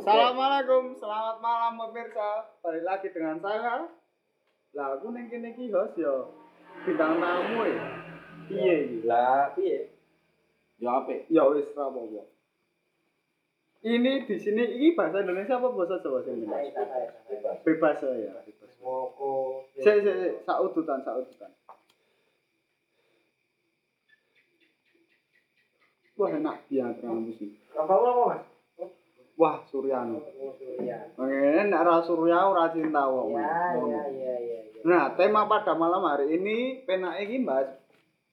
Assalamualaikum, selamat malam pemirsa. Balik lagi dengan saya. Lah aku ning kene iki host ya bintang tamu ya. Piye iki? Lah, piye? Ya apik. Ya wis ra apa-apa. Ini di sini ini bahasa Indonesia apa bahasa Jawa sih? Bebas ya. Bebas. Moko. Sik sik sik, saudutan saudutan. Wah enak dia terang sih. Apa apa, Mas? Wah Suryano. Oh, Surya. Ngene nek ra Surya ora cinta wong. Ya, Ngono. ya, ya, ya. ya. Nah, tema pada malam hari ini penake iki Mas.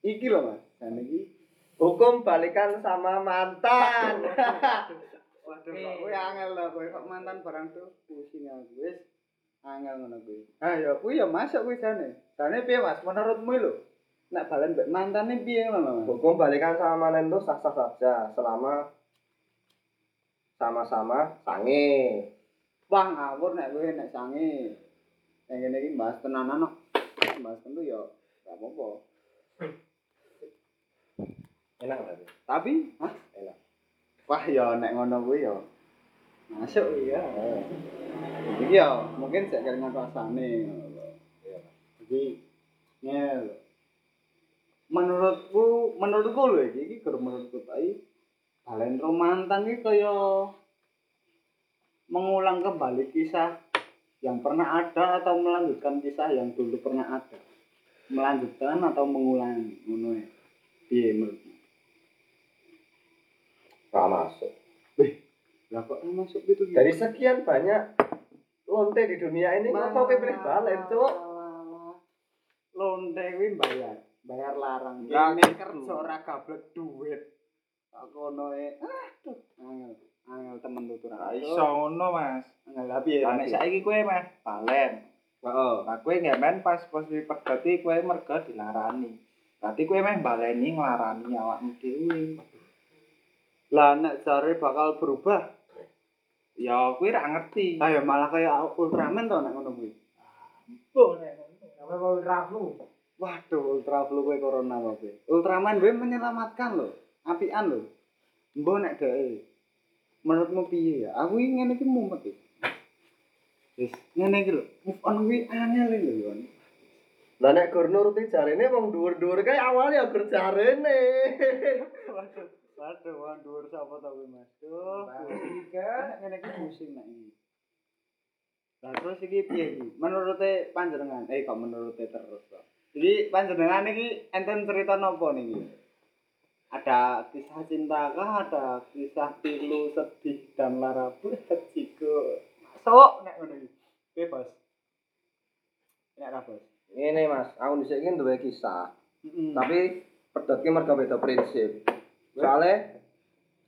Iki lho Mas. Dan iki Hukum balikan sama mantan. Waduh, kok kowe angel lho kowe kok mantan barang tuh pusing aku wis angel ngono kuwi. Ah ya kuwi ya masuk kuwi jane. Jane piye Mas menurutmu lho? Nek balen mbek mantane piye ngono Mas? Hukum balikan sama mantan itu sah-sah saja selama sama-sama sange. Wah ngawur nek kowe nek sange. Yang ngene iki Mas tenanan kok. Mas tentu ya gak apa-apa. Enak berarti. Tapi, hah? Enak. Wah ya nek ngono kuwi ya masuk ya. Iki ya mungkin sik kelingan rasane ngono lho. Iya. Jadi ngel. Menurutku, menurutku lho iki iki gur menurutku tapi balen romantan iki kaya mengulang kembali kisah yang pernah ada atau melanjutkan kisah yang dulu pernah ada. Melanjutkan atau mengulang ngono ya. Piye menurutmu? Gak masuk. Lah kok masuk gitu gitu? Dari sekian banyak lonte di dunia ini, ngapa kowe pilih balen, Cuk? Lonte kuwi bayar, bayar larang. Kene gitu. kerja ora gablek duit. Tak kono e. Aduh, angel. Angel temen tuturan. Lah iso ngono, Mas. Angel lah piye? Lah nek saiki kowe meh balen. Heeh. Lah kowe main pas posisi pegati kowe merga dilarani. Berarti kowe meh baleni nglarani awakmu dhewe. Lah nek jare bakal berubah, Ya kowe ra ngerti. ayo malah kayak Ultraman to nek ngono kuwi. Oh, Apa mau rafu? Waduh, Ultra Flu kowe corona apa kowe? Ultraman kowe menyelamatkan lho. Apian lho. Mbok nek dhek menurutmu piye ya? Aku iki ngene iki mumet iki. Wis ngene iki lho. Move on kuwi angel lho yo. Lah nek gur nuruti jarene wong dhuwur-dhuwur kae awalnya gur jarene. Waduh, waduh, wah dhuwur sapa to kuwi Mas? Duh, nek ngene iki pusing nek iki. Lah terus iki piye iki? Menurute panjenengan, eh kok menurute terus kok. Jadi panjenengan iki enten cerita napa niki? Ada kisah cinta kah? Ada kisah pilu, sedih dan lara Ciku. Masuk nek ngono iki. Bebas. Nek ra bos. Ngene Mas, aku dhisik iki duwe kisah. Heeh. Tapi pedotke mergo beda prinsip. Soale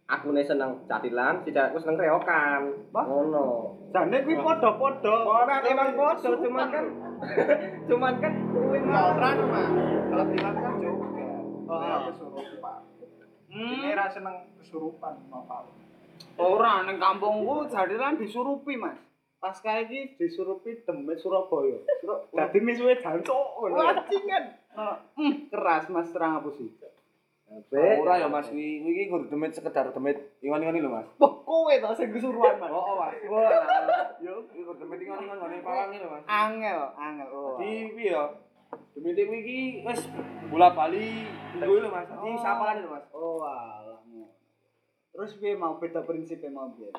aku nih seneng catilan, si cewekku seneng reokan. Wah. Ngono. Jane kuwi padha-padha. Ora emang podo, cuman kan cuman kan kuwi mau Orang mah. Kalau bilang kan juga. Oh, Ora ah. Hmm. Ini ra seneng kesurupan apa. Ora ning kampungku jadilan disurupi, Mas. Pas kae iki disurupi demit Surabaya. Sur- Dadi misuwe jancuk ngono. Wacingan. Heeh, mm, keras Mas terang apa sih? Ora ya Mas, iki iki kudu demit sekedar demit ingon-ingoni lho Mas. Wah, kowe to sing kesurupan, Mas. Oh, oh Mas. Wah, Yo, iki kudu demit ingon-ingon ngene pawangi lho Mas. angel, angel. Oh. Di piye ya? Demit iki wis bola-bali minggu lho Mas. Di sapalan lho Mas. Oh, alah. Terus piye mau beda prinsip mau piye?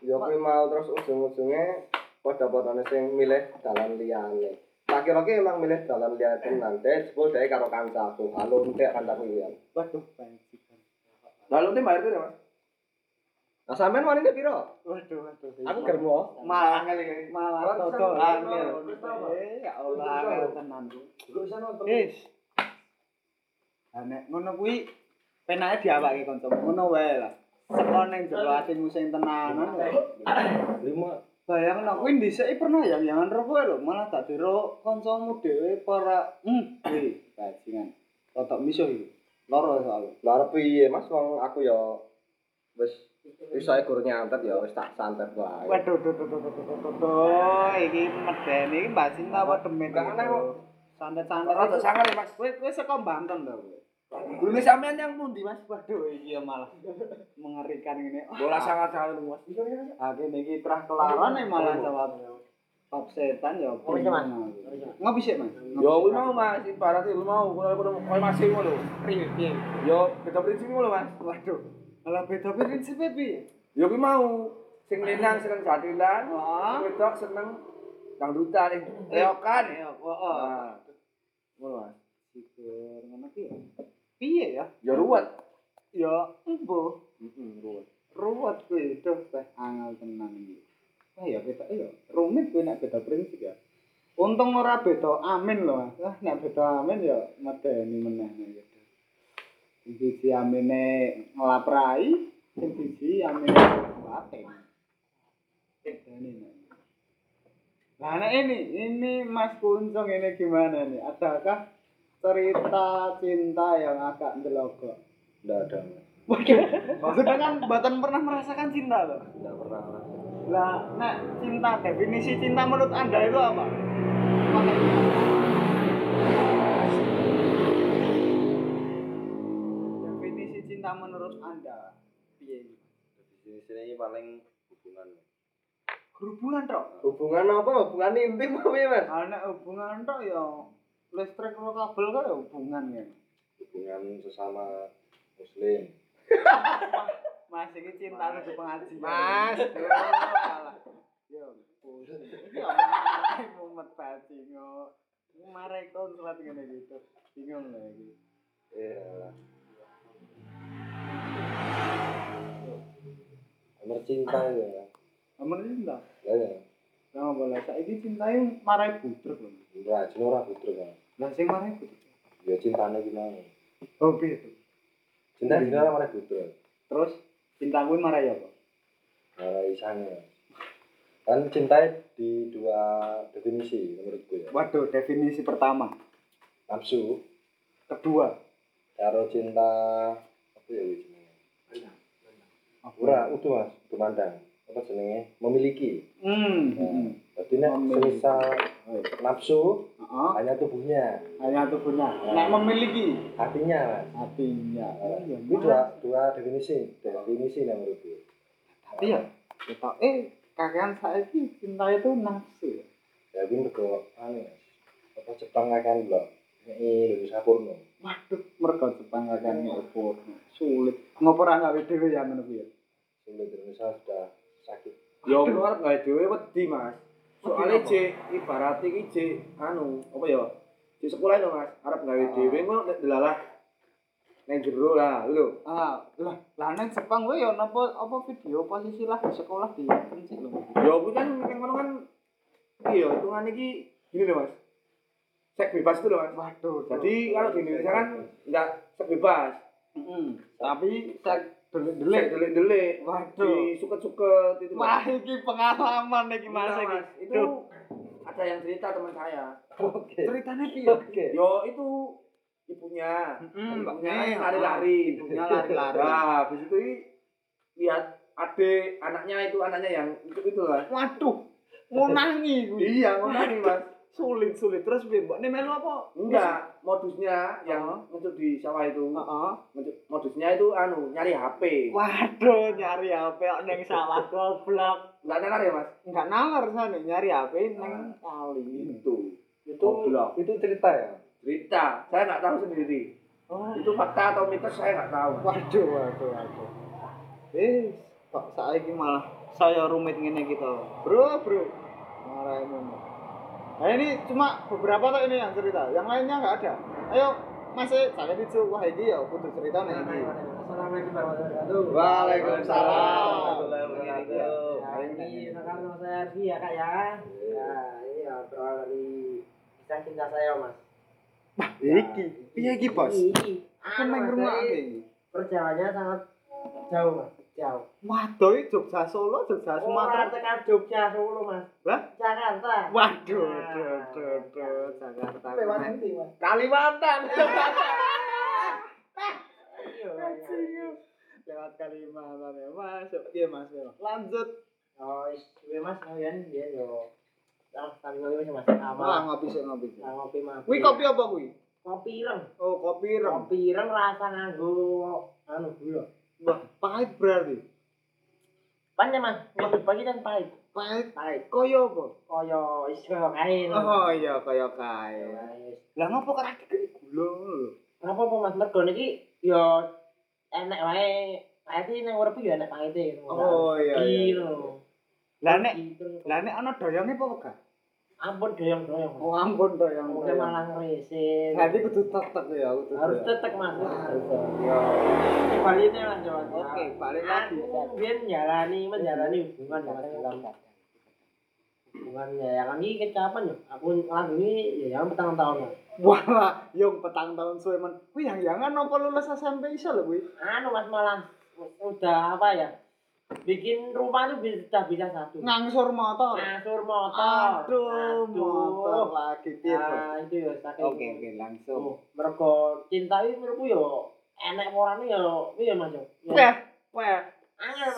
Ya kuwi mau terus ujung-ujungnya padha-padane sing milih dalan liyane. Tak kira-kira emang milih dalan liyane tenan, deh jebul dhek karo kancaku. Halo entek kancaku iki. Waduh, bajingan. Lalu tim bayar piro Mas? Nah sampean wanine piro? Waduh, waduh. Aku germo. malah angel iki. malah dodol angel. Wah. Eh, ya Allah, angel tenan. Wis. Lah nek ngono kuwi penake diawake kanca. Ngono wae lah. Saka ning jero atimu sing tenanan. Lima. Bayangno kuwi dhisik pernah yang jangan ro kowe lho, malah tak diro kancamu dhewe para hmm, kuwi bajingan. Totok misuh iki. Loro soalnya. Lah arep piye Mas wong aku ya wis Wisoe gur nyantet ya wis tak santet wae. Waduh, waduh, waduh, waduh, waduh, iki medeni iki Mbak Sinta apa demen? Kok aneh kok santet-santet. Ora sangar, Mas. Kowe kowe saka Banten to kowe. Gurune sampean yang pundi Mas? Waduh, iki ya malah mengerikan ngene. Bola sangat sangar Mas. Ha, ah, kene iki terah kelaran malah jawab. Pap setan oh, ya. Oh, Ngopi sik Mas. Yo, kuwi mau Mas, ibarat lu mau, kuwi masih ngono. Ring, ring. Yo, kita prinsip ngono, Mas. Waduh. Malah beda prinsip piye? Yo kuwi mau sing lenang seneng jadilan, Heeh. sing wedok seneng dangdutan ning reokan. Ya, heeh. Nah, Ngono, Mas. Sigur ngono ki. Piye ya? Yo ruwet. Ya, embo. Heeh, ruwet. Ruwet kuwi tuh teh angel tenan iki. Wah ya beda ya. Rumit kuwi nek beda prinsip ya. Untung ora beda amin loh. Mas. Wah nek beda amin ya medeni meneh siji amine nglaprai, sing siji amine batin. Nah, nah ini, ini Mas Kuncung ini gimana nih? Adakah cerita cinta yang agak ndelogok? Enggak ada. Maksudnya kan Badan pernah merasakan cinta loh. Enggak pernah. Lah, nah cinta definisi cinta menurut anda itu apa? Definisi menurut anda? Piye? Di sini paling hubungan. Hubungan tok. Hubungan apa? Hubungan intim apa ya, Mas? Anak hubungan tok ya listrik karo kabel kan ya hubungan ya. Hubungan sesama muslim. Mas iki cinta kudu pengajian. Mas. Yo, pusing. Iki mumet bajingo. Marai konslet ngene gitu. Bingung lah iki. Iya. Nomor cinta ya. Amun cinta. Ya ya. Nah, boleh saiki cintai marai butruk lho. Ora, jeneng ora putra kan. Lah sing marai butruk. Ya cintane gimana? Oh, piye tuh? Cinta di dalam ora putra. Terus cinta kuwi marai apa? Ora isane. Kan cinta di dua definisi menurutku ya. Waduh, definisi pertama. Nafsu Kedua. karo cinta apa ya? Ora, utuh Mas, utuh mandang. Apa jenenge? Memiliki. Hmm. Nah, Jadi nek semisal nafsu hanya tubuhnya, Hanya tubuhnya. Nek memiliki hatinya Mas. hatinya. Oh, ya, Itu dua, dua definisi, definisi yang menurutku. Tapi ya, kita eh kakean saiki cinta itu nafsu. ya. Ya mergo anu Mas. Apa Jepang kan lho. Ini Indonesia Purno. Waduh, mergo Jepang kakean ngepur. Sulit. Ngopo ora gawe dhewe ya ngono kuwi. ya? Sulit Indonesia sudah sakit. Yo keluar gawe dhewe wedi, Mas. Soale C ibarat iki C anu, apa ya? Di sekolah itu, Mas, arep gawe dhewe ngono nek delalah nang jero lah, lho. Ah, lah, lah nang Jepang kuwi ya napa apa video posisi lah di sekolah di pencet lho. Yo kuwi kan ngono kan iya, hitungan iki gini loh, Mas. Sek bebas itu loh, Mas. Waduh, Jadi kalau di Indonesia kan enggak sek bebas. Heeh. Tapi saya Sek delik-delik. delik-delik. Waduh. Di suket-suket itu. Mas. Wah, iki pengalaman iki Mas Enggak, iki. Mas. Itu Duh, ada yang cerita teman saya. Oke. ceritanya piye? Oke. Yo itu ibunya. Mm, ibunya mbaknya, lari-lari. Ibunya lari-lari. Nah, habis itu lihat adik anaknya itu anaknya yang itu itu lah. Waduh, ngonangi kuwi. Iya, ngomongin Mas. Sulit sulit terus piye, Mbak? Ini melu apa? Enggak, modusnya yang Oh. untuk di sawah itu. Heeh. Modus- Modusnya itu anu, nyari HP. Waduh, nyari HP kok ning sawah goblok. Enggak nalar ya, Mas? Enggak nalar sana nyari HP ning kali. Itu. Itu Goblok. Itu cerita ya? cerita. Saya nggak tahu sendiri. Oh, Itu fakta atau mitos saya nggak tahu. waduh, waduh, waduh. Eh, kok saiki malah saya rumit ngene gitu. Bro, bro. Marahin ngono. Nah ini cuma beberapa tuh ini yang cerita, yang lainnya nggak ada. Ayo, masih saya itu wah ini ya kudu cerita nih. Assalamualaikum warahmatullahi wabarakatuh. Waalaikumsalam. Nah, ini rekan sama saya Arfi ya kak ya. Ya ini ya berawal dari kisah cinta saya mas. Iki, piye iki bos? Anu, nang Mas, rumah dari iki. Perjalanannya sangat jauh mas. Jauh. Waduh, Jogja Solo, Jogja Sumatera Sumatera. tekan Jogja Solo mas. Lah? Jakarta. Waduh, Nah. duh, duh, duh, Jakarta. Lewat nanti mas. Kalimantan. Iya. Lewat Kalimantan ya, masuk. Iya, Mas. Lanjut. Oh, iya mas kalian dia yo. Ah, tapi ngopi mas mas. Ah, ngopi sih, ngopi. Ah, ngopi mas. Kuwi kopi apa kuwi? kopi ireng. Oh, kopi ireng. Kopi ireng rasa nganggo anu gula. Wah, pahit berarti. Panjang mas, lebih pagi dan pahit. Pahit. Pahit. Koyo apa? Kaya iso kain. Oh iya, kaya kae. Lah ngopo kok ora dikei gula lho? Apa apa mas mergo niki yo enek wae pahit nang urip yo enek pahite. Oh, iya, iya. Lah nek lah nek ana doyonge apa gak? Ampun doyong-doyong. Mas. Oh ampun doyong. Mungkin malah ngresin. Berarti kudu tetek ya, kudu. harus doyong. tetek mas. Harus. Ya. Ini baliknya mas Jawa. Oke, balik lagi. Aku biyen jalani menjalani hubungan ya mas dalam hubungan ya yang ini kecapan ya. Aku ngelakuin ya yang petang tahun lah. Wah, yung petang tahun suwe men. Wih, yang jangan nopo lulus SMP iso lho kuwi. Anu mas malah udah apa ya? Bikin rumah tuh bisa bisa satu. Ngangsur motor. Ngasur motor. Aduh, motor lagi? Nah, itu ya saking. Oke, oke, langsung. Oh, mergo cinta iki menurutku yo enek orane yo piye Mas yo. Ya, Weh, weh,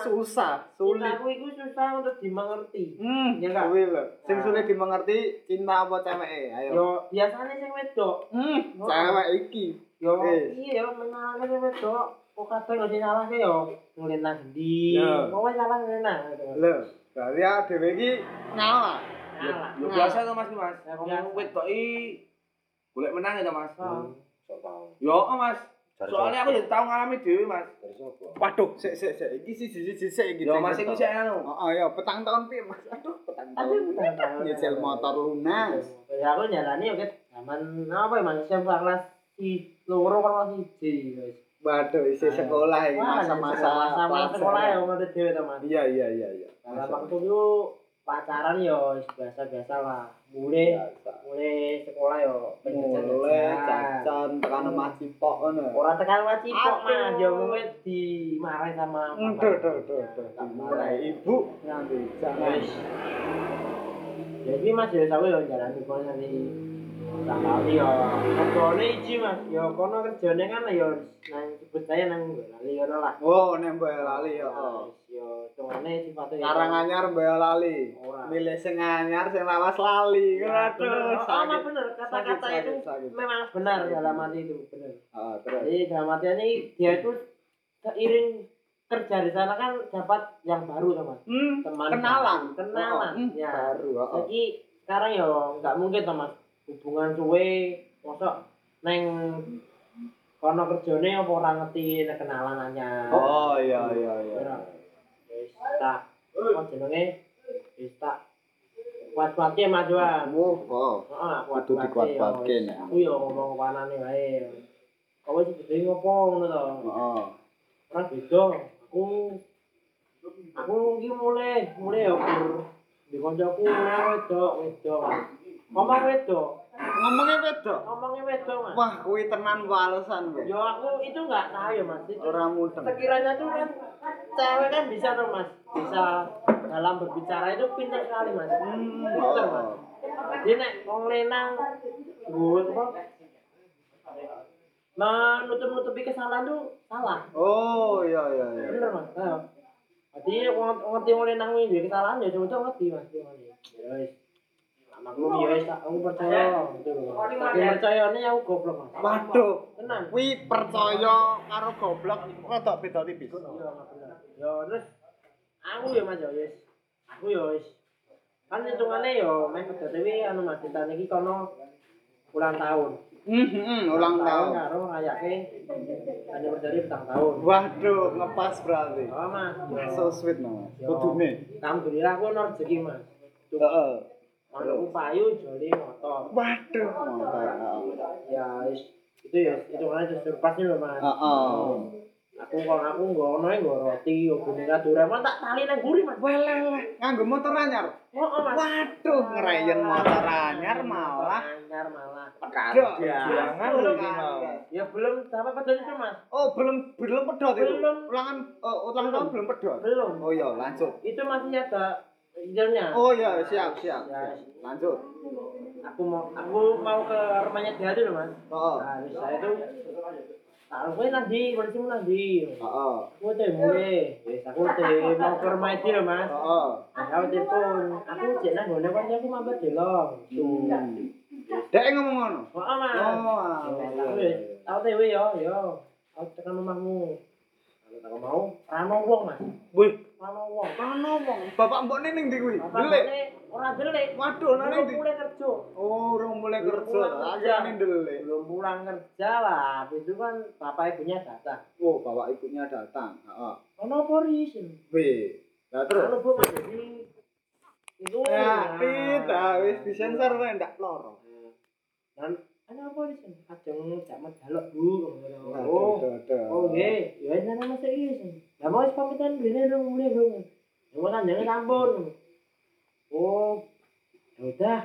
susah, sulit. Cintaku iku susah untuk dimengerti. Hmm, Ya enggak? kuwi lho. Sing sulit dimengerti cinta apa ceweke? Ayo. Yo biasanya sing wedok. Hmm, Oh. cewek iki. Yo Eh. iya yo menyalahke sing wedok. Kok kadang yo nyalahke yo endi. Kok wis salah ngelintang gitu. Lho, berarti ya dhewe iki. Yo biasa to Mas Mas. Ya, Wong biasa. wedok i golek menang ya Mas. Yo oh, Mas. Soalnya aku ya tau ngalami dhewe Mas. Waduh, sik sik sik iki siji-siji sik iki. Yo Mas iku sik anu. Oh, ya petang tahun piye, Mas? Aduh, petang Aduh, tahun. Nyicil motor lunas. Ya aku nyalani yo ket zaman apa ya Mas SMP kelas i loro kelas 1 wis. Waduh, isi sekolah Wah, masa-masa masa pelajaran. sekolah ya dhewe to Mas. Iya, iya, iya, iya. Nah, waktu itu pacaran yo wis biasa-biasa lah. Mulai mulai sekolah yo Mulai cacan tekan omah cipok ngono. Orang tekan kok Aduh. Mas, yo mungkin dimarahin sama Duh, duh, duh, duh. Dimarahi ibu nganti jangan. Jadi Mas yo sawe yo jalan di kono nanti. Tak kali yo kerjane iki Mas, yo kono kerjane kan yo nang sebut saya nang lali ngono lah. Oh, nek mbok lali ya. oh. Yo cungane sifatnya Karang anyar mbok lali. Milih sing anyar sing lawas lali. Aduh, Oh, sama bener kata-kata Sakit, itu sakit, sakit. memang benar dalam hati itu benar. Ah, terus. Jadi dalam artian ini dia itu seiring kerja di sana kan dapat yang baru teman. Hmm, Teman kenalan. baru. Kenalan. Oh, hmm, ya. Baru, oh. Jadi sekarang ya nggak mungkin teman hubungan suwe mosok neng kono kerjane apa ora ngerti nek kenalan anyar. Oh, iya, iya, iya. Wis tak apa jenenge? Wis tak kuat-kuatke majuan. Oh, oh. Heeh, Kudu dikuat-kuatke, nek. Aku yo ngomong panane wae. Kowe sing gede ngopo ngono to? Oh. Ora beda. Aku aku iki mulai mulai yo kur di mulai wedok wedok. Ngomong wedok, Ngomongnya beda. ngomongnya wedok mas. Wah, kuwi tenan walesan kowe. Yo aku itu nggak tahu ya mas. Itu Ora mudeng. sekiranya tuh kan cewek kan bisa tuh mas, bisa dalam berbicara itu pintar sekali mas. Hmm, Pintar mas. oh. Jadi nek wong lenang gue apa? Menutup-nutupi kesalahan tuh salah. Oh, iya, iya, iya. Bener mas. Ayo. Jadi wong ngerti wong lenang ini kesalahan ya cuma ngerti mas. Ya wis. Maklum ya wis aku percaya. Saking percayane aku goblok mas. Waduh, Tenang. kuwi percaya karo goblok rada beda tipis. Mas. Ya terus aku ya Mas ya wis. Aku ya wis. Kan hitungane ya main kerja dewe anu Mas ditane iki kono ulang tahun. Hmm, ulang tahun. karo ngayake anniversary petang tahun. Waduh, ngepas berarti. Oh Mas. So sweet. Yo. Kudune. Alhamdulillah aku ono rezeki Mas. Heeh. Ono payu joli motor. Waduh, motor. Ya wis itu ya itu surprise lho Mas. Heeh. Aku kalau aku nggo ono nggo roti, gune kadure, Mas tak tali nang guri Mas. Welele, nganggo motor anyar. Oh, Mas. Waduh, ngerayen motor anyar malah. anyar malah. Kadang. Jangan lho mau. Ya belum sampai pedot itu mas. Oh, belum belum pedot itu. Belum. Ulangan oh, ulang tahun belum pedot. Belum. Oh iya, lanjut. Itu masih ada videonya. Oh iya, siap, siap. Ya, Lanjut. aku mau aku mau ke rumahnya dia dulu mas. Oh. Nah, terus saya tuh Tak kowe nang ndi? Kondisimu nang ndi? Heeh. Aku teh mulai. Wis aku teh mau ke rumah iki lho, Mas. Heeh. Aku telepon. Aku jek nang ngene kanca aku mampir delong. Dek ngomong ngono. Heeh, Mas. Oh, aku wis tau tewe yo, yo. Aku tekan rumahmu. Kalau tak mau, rano wong, Mas. Wih, Rano wong. Mana wong? Bapak mbok ning ndi kuwi? Bapak Delik. ora delik. Waduh, nang Belum ndi? mulai kerja. Oh, urung mulai kerja. Akhirnya delik. Belum pulang kerja lah. Habis itu kan bapak ibunya datang. Oh, bapak ibunya datang. Heeh. Ono apa risin? Wih. Lah terus. Anu bu mas jadi itu. Ya, tidak, wis disensor ndak loro. Dan ana apa risin? Kadang gak medalok bu. Oh, Oh, oh nggih. Ya wis ana mesti iki. Lah mau wis pamitan dene dong mulai dong. Ya kan jangan. Oh. Ya udah.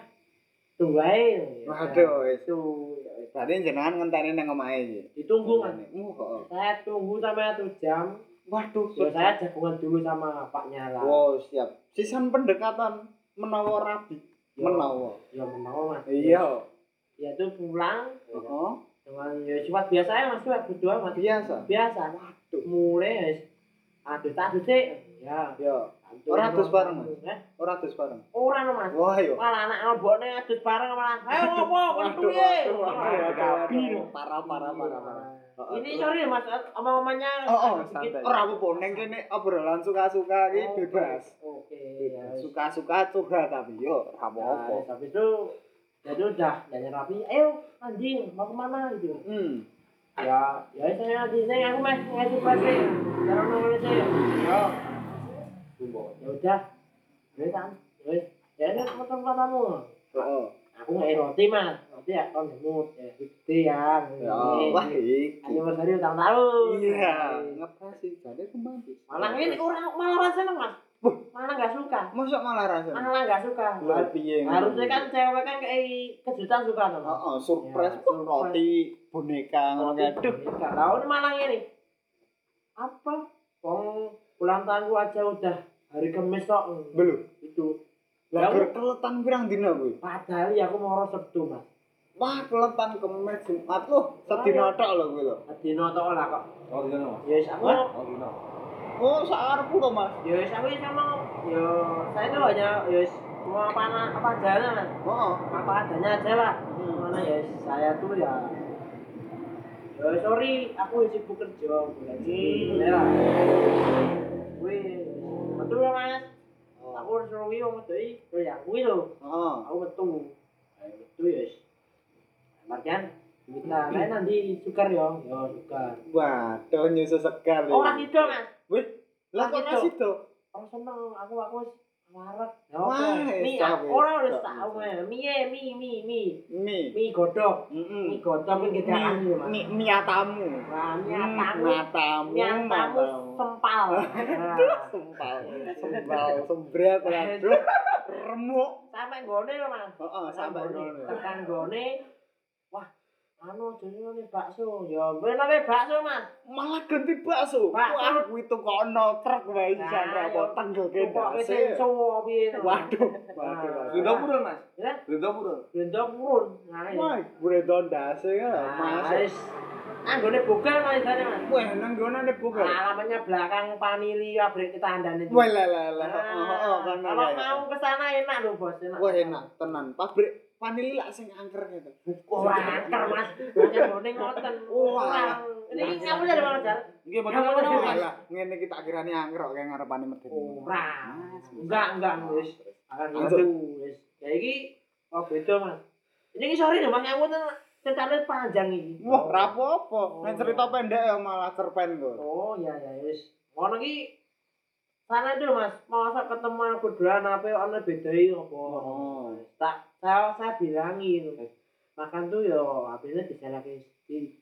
Tunggu ae. Waduh. Itu. ya. Tadi jenengan ngenteni nang omahe iki. Ditunggu kan. Oh. Saya tunggu sampai satu jam. Waduh, Ya saya jagungan dulu sama Pak Nyala. Wow, siap. Sisan pendekatan menawa rabi. Ya. Menawa. Ya mau mas. Iya. Ya itu pulang Heeh. dengan ya sifat biasa ya mas sifat berdua mas Biasa. biasa. Waduh. Mulai ya adus adus sih. Ya. Ya, Ora adus bareng, Mas? Eh, ora terus bareng. Ora no mas. Wah, yo. Malah anak ngobokne adus bareng malah. Ayo ngopo kentu ye. Parah, parah, parah, parah. Heeh. Ini sorry ya, mas, omong-omongnya Oh, oh, sedikit. santai. Ora apa-apa, ning kene obrolan suka-suka iki bebas. Oke, ya. Suka-suka curhat tapi yo ora apa-apa. habis itu jadi udah jalan rapi ayo anjing mau kemana gitu. Hmm. ya ya saya nanti saya aku mas ngasih pasti. Jangan nongol saya. Ya. Ya udah. Ya kan ya ya ini tempat tamu Heeh. aku nggak roti mas. Roti ya kan demut ya gede ya. Wah iki. anniversary ulang tahun. Iya, ngepasi jadi kembali. malah ini orang malah rasa seneng mas malah nggak suka Mosok malah rasanya. malah nggak suka Lah piye? harusnya kan cewek kan kayak kejutan suka tuh Mas. Heeh, surprise Ya, kok surprise. roti boneka ngono kae. Aduh. Tahu ini malah ini. Apa? Wong ulang tahunku aja udah hari Kamis kok. Belum. Itu. Lah keletan pirang dina kuwi? Padahal ya aku mau Sabtu, Mas. Wah, keletan kemes Jumat loh, sedina tok lho kuwi lho. Dino tok lah kok. Oh, di sana, Mas. Ya wis aku. Oh, di sana. Oh, sakarepku to, Mas. Ya aku sama ya saya itu hanya ya mau apa apa adanya, Mas. Heeh. Apa adanya aja lah. Hmm. Mana ya saya tuh ya Ya sorry, aku sibuk kerja lagi. Ya. Wih, betul ya, Mas. Aku harus rugi wong wedok iki. Ya kuwi lho. Heeh. Aku. Ayo metu ya. Marjan kita lain nanti sukar yo, yo sukar. Waduh, nyusu segar. Oh, itu, Mas. Wih, lah kok nasi to? Orang seneng aku aku wis. Ya apa? Mi esok, orang esok, wis tahu ya. Mi mi mi mi. Mi. Mi godok. Heeh. Mi godok pun kita kan Mi, Mas. mi, miatamu. Wah, mi Hmm, tamu. Matamu, Mi tamu matamu. sempal. Sempal, sempal, sembret waduh. Remuk. Sampai gone lho, Mas. Heeh, sampai ngono. Tekan gone. Anu jenenge bakso. Ya bener wae bakso, Mas. Malah ganti bakso. Bakso. Wah, kuwi tukono truk wae ya, apa tenggelke wis ndase. enso piye. Waduh, waduh. Rindu purun, Mas. Ya, Rindu purun. bendo purun. Wah, bredo ndase kan. Nah, Masuk. wis. Anggone bukan Mas isane, Mas. Wah, nang ngono nek bukan. Alamatnya belakang Panili pabrik kita andane. Wah, lah lah lah. Heeh, heeh, kan Kalau ya. mau ke sana enak lho, Bos. Enak. Wah, enak tenan. Pabrik vanili lak sing angker gitu. Ora angker, Mas. Gone ngoten. Wah. Ini kamu dari mana, Jar? Nggih, Kamu betul, dari Mas. mana? Lah, ngene kita kirane angker kok kayak ngarepane medeni. Ora. Enggak, enggak, wis. Lanjut. gitu, wis. Ya iki oh beda, Mas. Ini sorry lho, Mas. Aku tuh ceritanya panjang iki. Wah, ora apa-apa. Nek cerita pendek ya malah cerpen kok. Oh, iya ya, wis. Ngono ki sana itu Mas, masa ketemu berdua apa ana bedai apa. Oh. Tak saya bilangin. Makan tuh yo habisnya disalahke di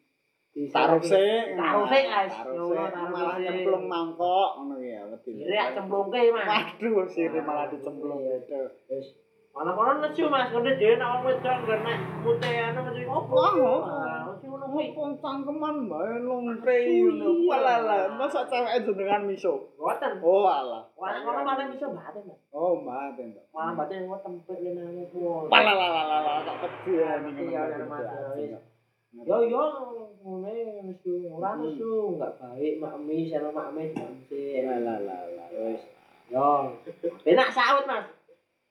di Taruh sik. Taruh sik, guys. Taruh Malah nyemplung mangkok ngono ya, betul. Kira cemplungke, Mas. Waduh, sire malah dicemplung gitu. Wis. Ana kono nesu Mas, dhewe nek wong wedok ngene mute anu mesti opo. Mumpung cangkeman bae longre ngono. Walah, masa cewek jenengan miso. Boten. Oh, alah. Wah, kono malah bisa batin, Mas. Oh, to. Malah ngono tempet ngene anu. Walah, lah, lah, lah, lah, tak kecil ya Iya, Mas. Wis. Yo yo ngene nesu, ora nesu, enggak baik makmi sama makmi sih. Lah lah lah lah. Wis. Yo. Penak saut, Mas.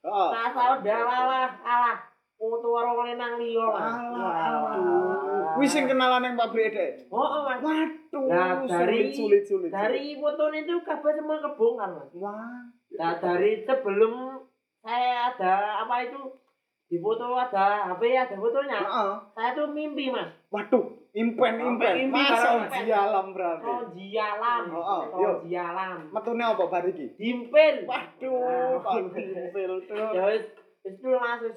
Heeh. Tak saut dalah alah. Karo lenang liya, Mas. Alah. Kuwi sing kenalan yang pabrik Dek. Oh, Mas. Waduh, Nah, dari- sulit sulit. Dari fotonya itu kabeh semua kebongkar, Mas. wah. Nah, dari sebelum saya ada apa itu di foto ada HP ada fotonya. Heeh. Saya tuh mimpi, Mas. Waduh, impen impen. Impen, Masa impen. uji alam berarti. Roji alam. Oh, oh, alam. Metune apa bar iki? Dimpin. Waduh, kok dimpil tuh. Ya wis, wis dulu Mas wis.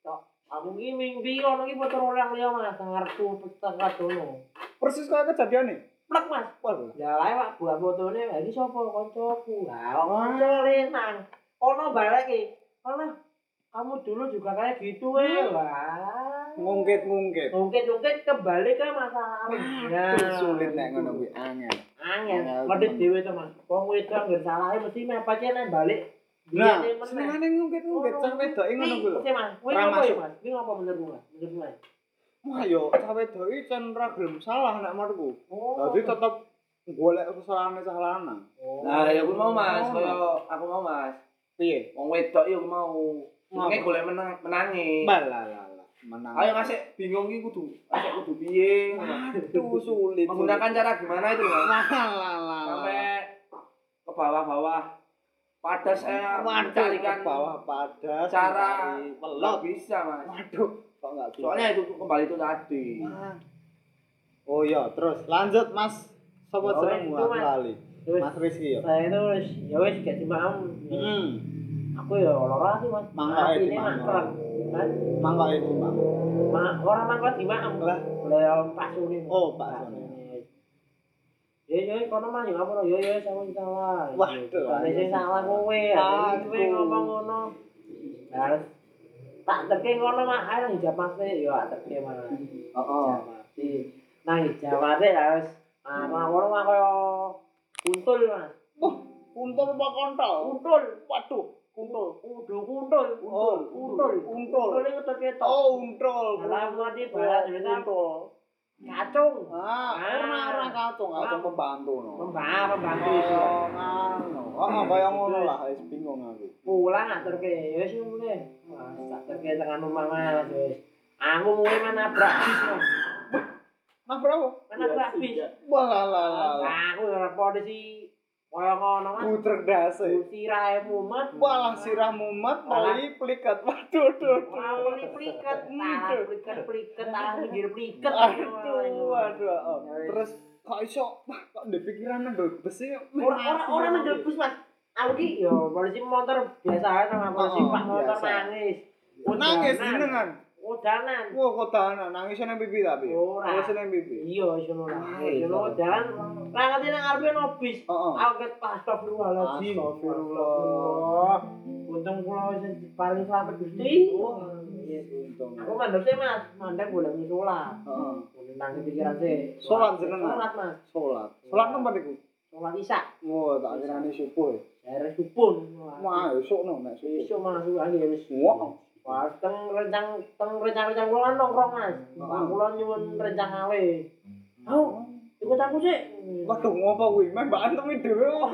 Tok, aku ki mimpi ono ki foto orang liya Mas, ngarepku peteng dono. Persis kaya kejadian nih. Plek Mas. Waduh. Ya lae Pak buat fotone, "Ha, iki sapa kancaku?" Lah, kanca lenang. Ono balik ki. Ono kamu dulu juga kayak gitu eh. Wah. Ngungkit-ngungkit. Mungkin-mungkin kembali ke masa lalu. Ya. Sulit nek ngono kuwi angel. Angel. Medit temen. dhewe to Mas. Wong wedok anggere salah mesti mepet nek balik. Nah, senengane ngungkit-ngungkit cah wedok iki ngono kuwi lho. Oke, Mas. Kuwi apa ya. Mas? Kuwi apa menurutmu, Mas? Menurutmu, Mas? Wah yo, cah wedok iki cen ra gelem salah nek menurutku. Oh. Dadi tetep golek kesalahan cah lanang. Oh. Nah, ya aku mau Mas, kaya aku mau Mas. Piye? Wong wedok yo mau. Apa? golek menang menangi. Lah. Menang. Ayo ngasih bingung iki kudu ngasih kudu piye. Waduh, sulit. Menggunakan cara gimana itu Mas? lah lah lah. Sampai ke bawah-bawah. Pada saya Waduh, mencarikan ke bawah pada cara pelot bisa Mas. Waduh, kok enggak bisa. Soalnya itu kembali itu tadi. Wah. Oh iya, terus lanjut Mas. Sopo Ya, itu, aku Mas. lali. Mas Rizky ya. saya itu wis ya wis gak dimam. Hmm. Aku ya lara sih, Mas. Mangga mangkrek. Kan? Mangga itu, Mang. Ma, orang mangkrek dimam. Lah. Lah Pak Suni. Oh, Pak Ya kono mah yo apa yo yo sama sing salah. Waduh, Ada sing salah kowe, Aduh. kowe ngomong ngono. Harus tak teke ngono mah nang hijab e yo tak teke mah. Heeh. Mati. Nang hijab e harus ah ngono mah koyo kuntul Mas. Oh, kuntul apa kontol? Kuntul. Waduh, kuntul. Kudu kuntul. Oh, kuntul. kuntul. Kuntul iki ketok ketok. Oh, untul. Dalam mati bahasa Indonesia. Kuntul. Kacung. Ah, ora ora kacung, kacung pembantu no. Pembantu iso. Oh, ngono. Oh, kaya ngono lah, wis bingung aku. pulang aturke ya wis Wah, tak terke tekan rumah mas wis aku mulai menabrak bis mas Nah, berapa? menabrak bis Wah, lah lah lah. lah. aku ora polisi kaya ngono mas Puter dase. sirahe mumet Walah sirah mumet, poli plikat. Waduh, duh, Mau duh. beli pliket, pliket, pliket, talah pinggir pliket. Aduh, aduh. Terus kok iso kok ndek pikiran nang besi Orang orang menjelbus mas. Aku ki yo polisi motor biasa ae sama polisi Oh, pak motor nangis. nangis jenengan. Udanan. Wah, kok tahanan nangis nang pipi tapi. Ora. Nangis nang pipi. Iya, lah. Ah, Iso iso. udanan. Lah ngerti nang ngarepe no bis. Heeh. Aku ket astagfirullahaladzim. Astagfirullah. Untung kula wis paling selamat Gusti. Untung. Aku mandek sih Mas, mandek boleh musola. Heeh. Nang pikiran sih. Sholat jenengan? Sholat Mas. Salat. Salat tempat iku. Sholat Isya. Wah, tak kirane subuh. Daerah Supun. Wah, esuk no nek subuh. Besok masuk lagi wis. Wah. Wah, teng rencang teng rencang-rencang kula nongkrong Mas. Heeh. Kula nyuwun rencang awe. Oh, ikut aku sih. Waduh, ngopo kuwi? Mbak antemi dhewe Oh,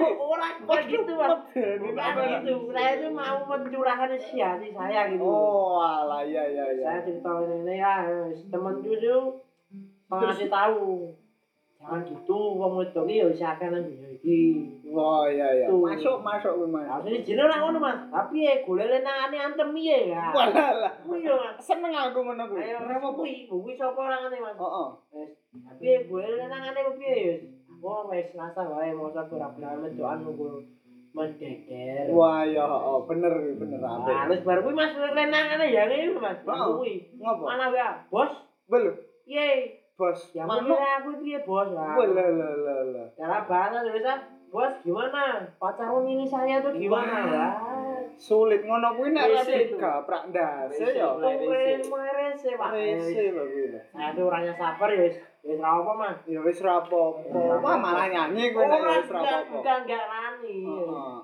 bukan gitu Mas. Bukan apa? gitu. Saya itu mau mencurahkan isi hati saya gitu. Oh, alah iya iya iya. Saya cerita ini ya, teman cucu pengasih tahu. Jangan gitu, wong wedok iki ya usahakan nang dunia iki. Wah, iya iya. Tuh. Masuk masuk kuwi, Mas. Asline jeneng ora ngono, Mas. Tapi ya golek lenangane antem piye ya. Walah lah. Kuwi Mas. Seneng aku ngono kuwi. Ayo ora kuwi, kuwi sapa orangane, Mas. Heeh. Wis. Tapi ya golek lenangane piye ya. Wong wis nasa wae mosok ora benar wedokan nunggu mendeker. Wah, ya heeh, bener bener Nah, apik. terus baru kuwi Mas lenangane ya ngene Mas. Kuwi. Ngopo? Mana ya, Bos? Belum. Piye? Bos. Ya mana aku piye, Bos? Lah lah lah lah. Cara bahasa Indonesia, Bos gimana? Pacarmu ini saya tuh gimana? Wah. Sulit ngono kuwi nek itu. replika prak ndase ya. Keren, rese, Pak. Rese lho kuwi. Saya tuh orangnya sabar ya, wis. Wis ra apa, Mas. Ya wis ra apa-apa. Wah, malah nyanyi kuwi nek Ora, wis ra apa-apa. bukan enggak nani. Heeh.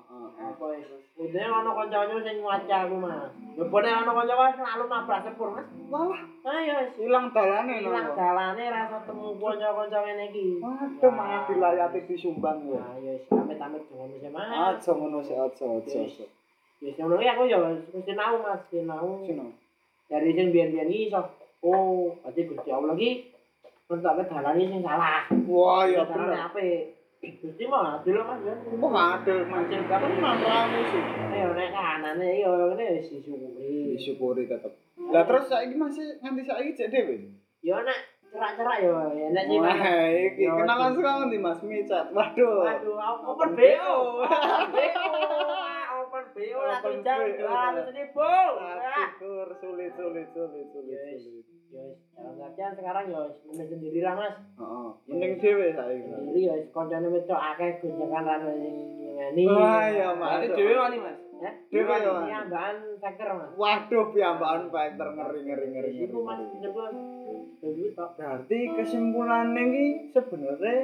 Apa wis. biasanya ono kanca-kanca sing waca aku mas. Ngebone ono kanca selalu nabrak sepur mas. Malah ayo wis. Ilang dalane hilang no. dalane rasa temu kanca-kanca ngene iki. Waduh, malah dilayati disumbang ya. ayo wis. Amit-amit jangan mesti mas. Aja ngono sik aja aja. wis. ngono iki aku ya mesti nau mas sinau. Sino? dari sing biyen-biyen iso. Oh berarti Gusti Allah iki nentokke dalane sing salah. Wah, ya bener. apik Gusti mah adil mas ya Wah, ada mancing kapan rame sih. ayo nek kanane yo ngene wis disyukuri Disyukuri tetep. Lah terus saiki masih nganti saiki cek dhewe. yo nek cerak-cerak yo enak sih mas Wah, iki Yo, kenalan sekarang nih Mas Micat. Waduh. Waduh, BO. Open BO. BO jam BO. dua ratus ribu. Syukur sulit sulit sulit sulit dalam artian sekarang yo mending sendiri lah mas. Heeh. Mending dhewe saiki. Sendiri yo koncone wedok akeh gunjakan rano sing ngeni. Wah, ya Mas. Berarti dhewe wani, Mas. Ya, Dhewe yo, bahan faker mas. Waduh, piyambakan fighter ngeri ngeri ngeri. Itu mas, tok. Berarti kesimpulannya iki sebenarnya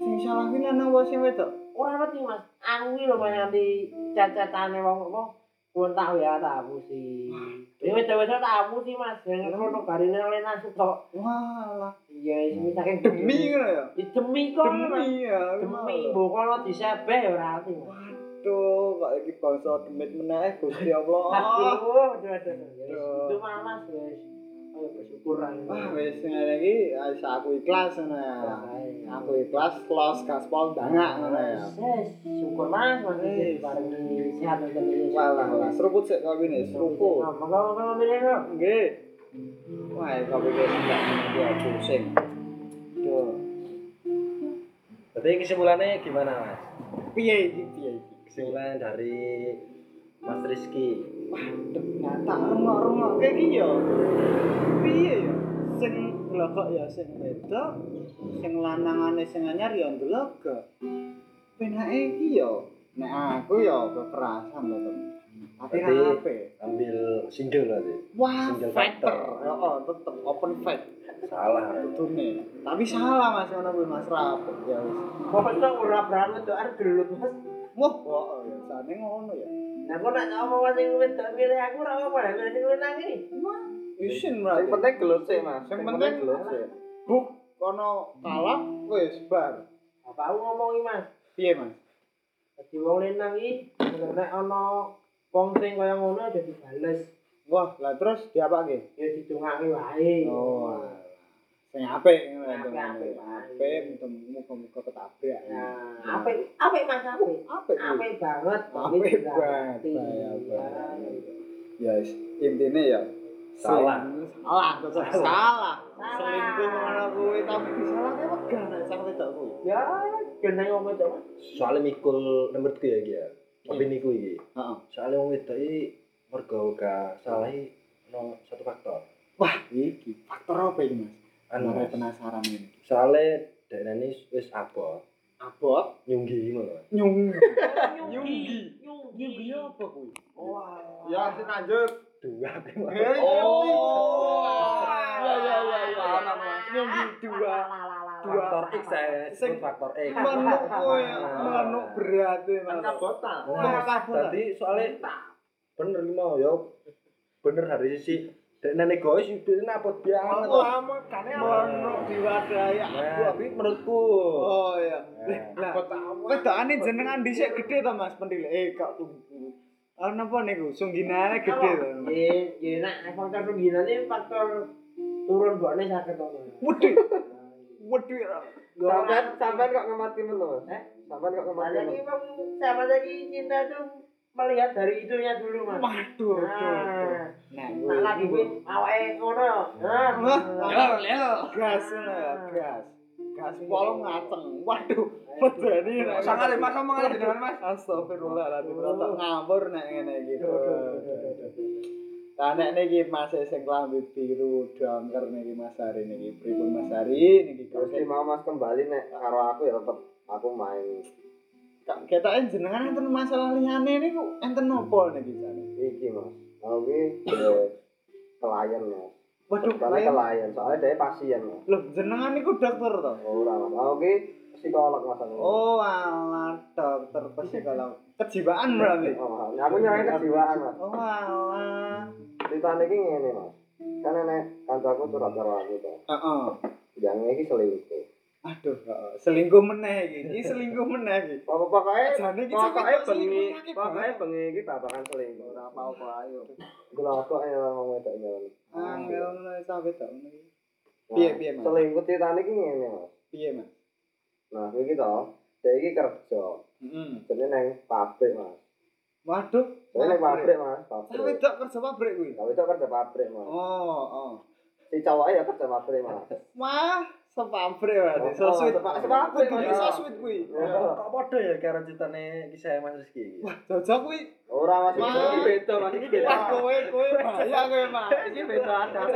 sing salah ki lanang apa sing wedok? Ora ngerti mas. Aku iki lho mas nganti cacatane wong apa. Kuwi tak ya tak apusi. Ini wedok-wedok tak apusi mas. Yang ngono garine oleh nasuk tok. Walah, Iya, sing saking demi ngono ya. Demi kok. Demi ya. demi mbok kono disebeh ya ora ati Mas. Waduh, kok iki bangsa demit meneh Gusti Allah. aduh aduh aduh itu malas guys Wah, wis ngene iki wis aku ikhlas ngono ya. Aku ikhlas los gaspol dangak ngono ya. Syukur mas masih diparingi sehat dan terus Walah, walah, seruput sik kopi nih, seruput. monggo monggo ambil ya Nggih. Wah, kopi guys enggak dia pusing. Duh. Berarti kesimpulannya gimana mas? Piye iki piye iki? Kesimpulan dari Mas Rizky. Ternyata rungok-rungok kayak gini ya piye ya sing glokok ya sing wedok sing lanangane sing anyar ya ndelok. Penake iki ya nek aku ya kekerasan to tem. Tapi ra ape ambil single berarti? Wah Single fighter. factor. ya oh tetep open fight. Salah. Tutune. Tapi salah mas ngono kuwi mas. Rapet ya wis. Pokoknya ora berani tuh ada gelut mas wah oh ya sane ngono ya. Nah aku nak ngomong sing wedok milih aku ora lah milih sing lanang iki isin Sing berarti. penting gelut sih, Mas. Sing penting gelut sih. buk kono kalah wis bar. Apa aku ngomongi mas? Piye mas? Dadi wong lanang iki nek ana wong sing kaya ngono aja dibales. Wah, lah terus diapake? ya didongake wae. Oh. Sing apik ngono Apik, Apik, muga-muga ketabrak. Nah, apik apik mas apik apik. apik banget Apik banget. Ya, Ya, wis. intine ya Salah. Salah, salah. Salah. Selingkuh ngono kuwi tapi disalahke wegah nek sang wedok kuwi. ya gendeng wong wedok mas soalnya mikul ya iki ya tapi niku iki Heeh. soalnya wong wedok iki mergo gak salah iki no satu faktor Wah, iki faktor apa ini, Mas? Anu Mas. penasaran ini. soalnya dekne ini wis abot Abot nyunggi ngono Mas. nyung. nyunggi nyunggi apa kuwi? wah Ya, sing lanjut. dua Oh. Ya ya ya ya. Nyunggi dua. Dua. faktor X saya sebut faktor X Manuk kuwi, manuk berat e, Nah, kabut. Tadi soalnya bener mau ya bener dari sisi dek nenek egois itu napot banget. Wah, makane manuk diwadahi aku. Tapi menurutku Oh iya. Nah. Lah, wedokane jenengan dhisik gede ta Mas Pendile? Eh, kok tunggu. Ah napa niku? Sungginane gede to. ya ya nak faktor ini faktor turun bone sakit to. Wedhi ra. Sampean sampean kok ngemati men, Mas? Eh? Sampean kok ngemati lagi bang, sama lagi cinta tuh melihat dari itunya dulu mas. Waduh. Nah, Nah, nah lagi gue awake ngono. Nah, Wah, gas ngono ya, gas. Gas pol ngaceng. Waduh, nek Sangat Mas ngomong aja dengan Mas. Astagfirullahaladzim, rada ngawur nek ngene iki. Lah nek niki Mas sing klambi biru dongker niki Mas Hari niki pripun Mas Hari niki Terus ki mau Mas kembali nek karo aku ya tetep aku main Ketake jenengan enten masalah liyane niku enten nopo niki jane? iki Mas. Aku ki eh, klien Mas. Waduh, klien. klien, soalnya dia pasien Mas. Loh, jenengan niku dokter to? Ora Mas. Aku ki psikolog Mas. aku. Oh, alah dokter psikolog. Kejiwaan berarti. Oh, aku nyalain kejiwaan Mas. Oh, alah. Ceritane iki ngene Mas. Kan enek kancaku curhat karo aku to. Heeh. Yang iki selingkuh. Aduh, selingkuh meneh iki. Selingkuh meneh iki. Apa pokoke Jane iki pokoke bengi pokoke bengi iki babakan selingkuh. Ora apa-apa ayo. Iku lho kok ya ngomong wedok nyalan. Angel ngono sampe tak ngono iki. Piye, piye, Mas? Selingkuh ceritane iki ngene Mas. Piye, Mas? Nah, iki to. Dhek iki kerja. Heeh. Jenenge nang pabrik Mas. Waduh. Nang pabrik Mas, pabrik. tak kerja pabrik kuwi. Itu kerja pabrik Mas. Oh, oh. Si cowoknya ya kerja pabrik Mas. Wah, sepabrik berarti. So sweet. sepa- sepabrik, Kudu Mas. so sweet kuwi. Kok padha ya karo ceritane kisah Mas Rizky iki? Wah, jajak kuwi. Ora Mas, iki beda Mas, iki beda. Kowe kowe bahaya kowe, Mas. Iki beda ada Mas.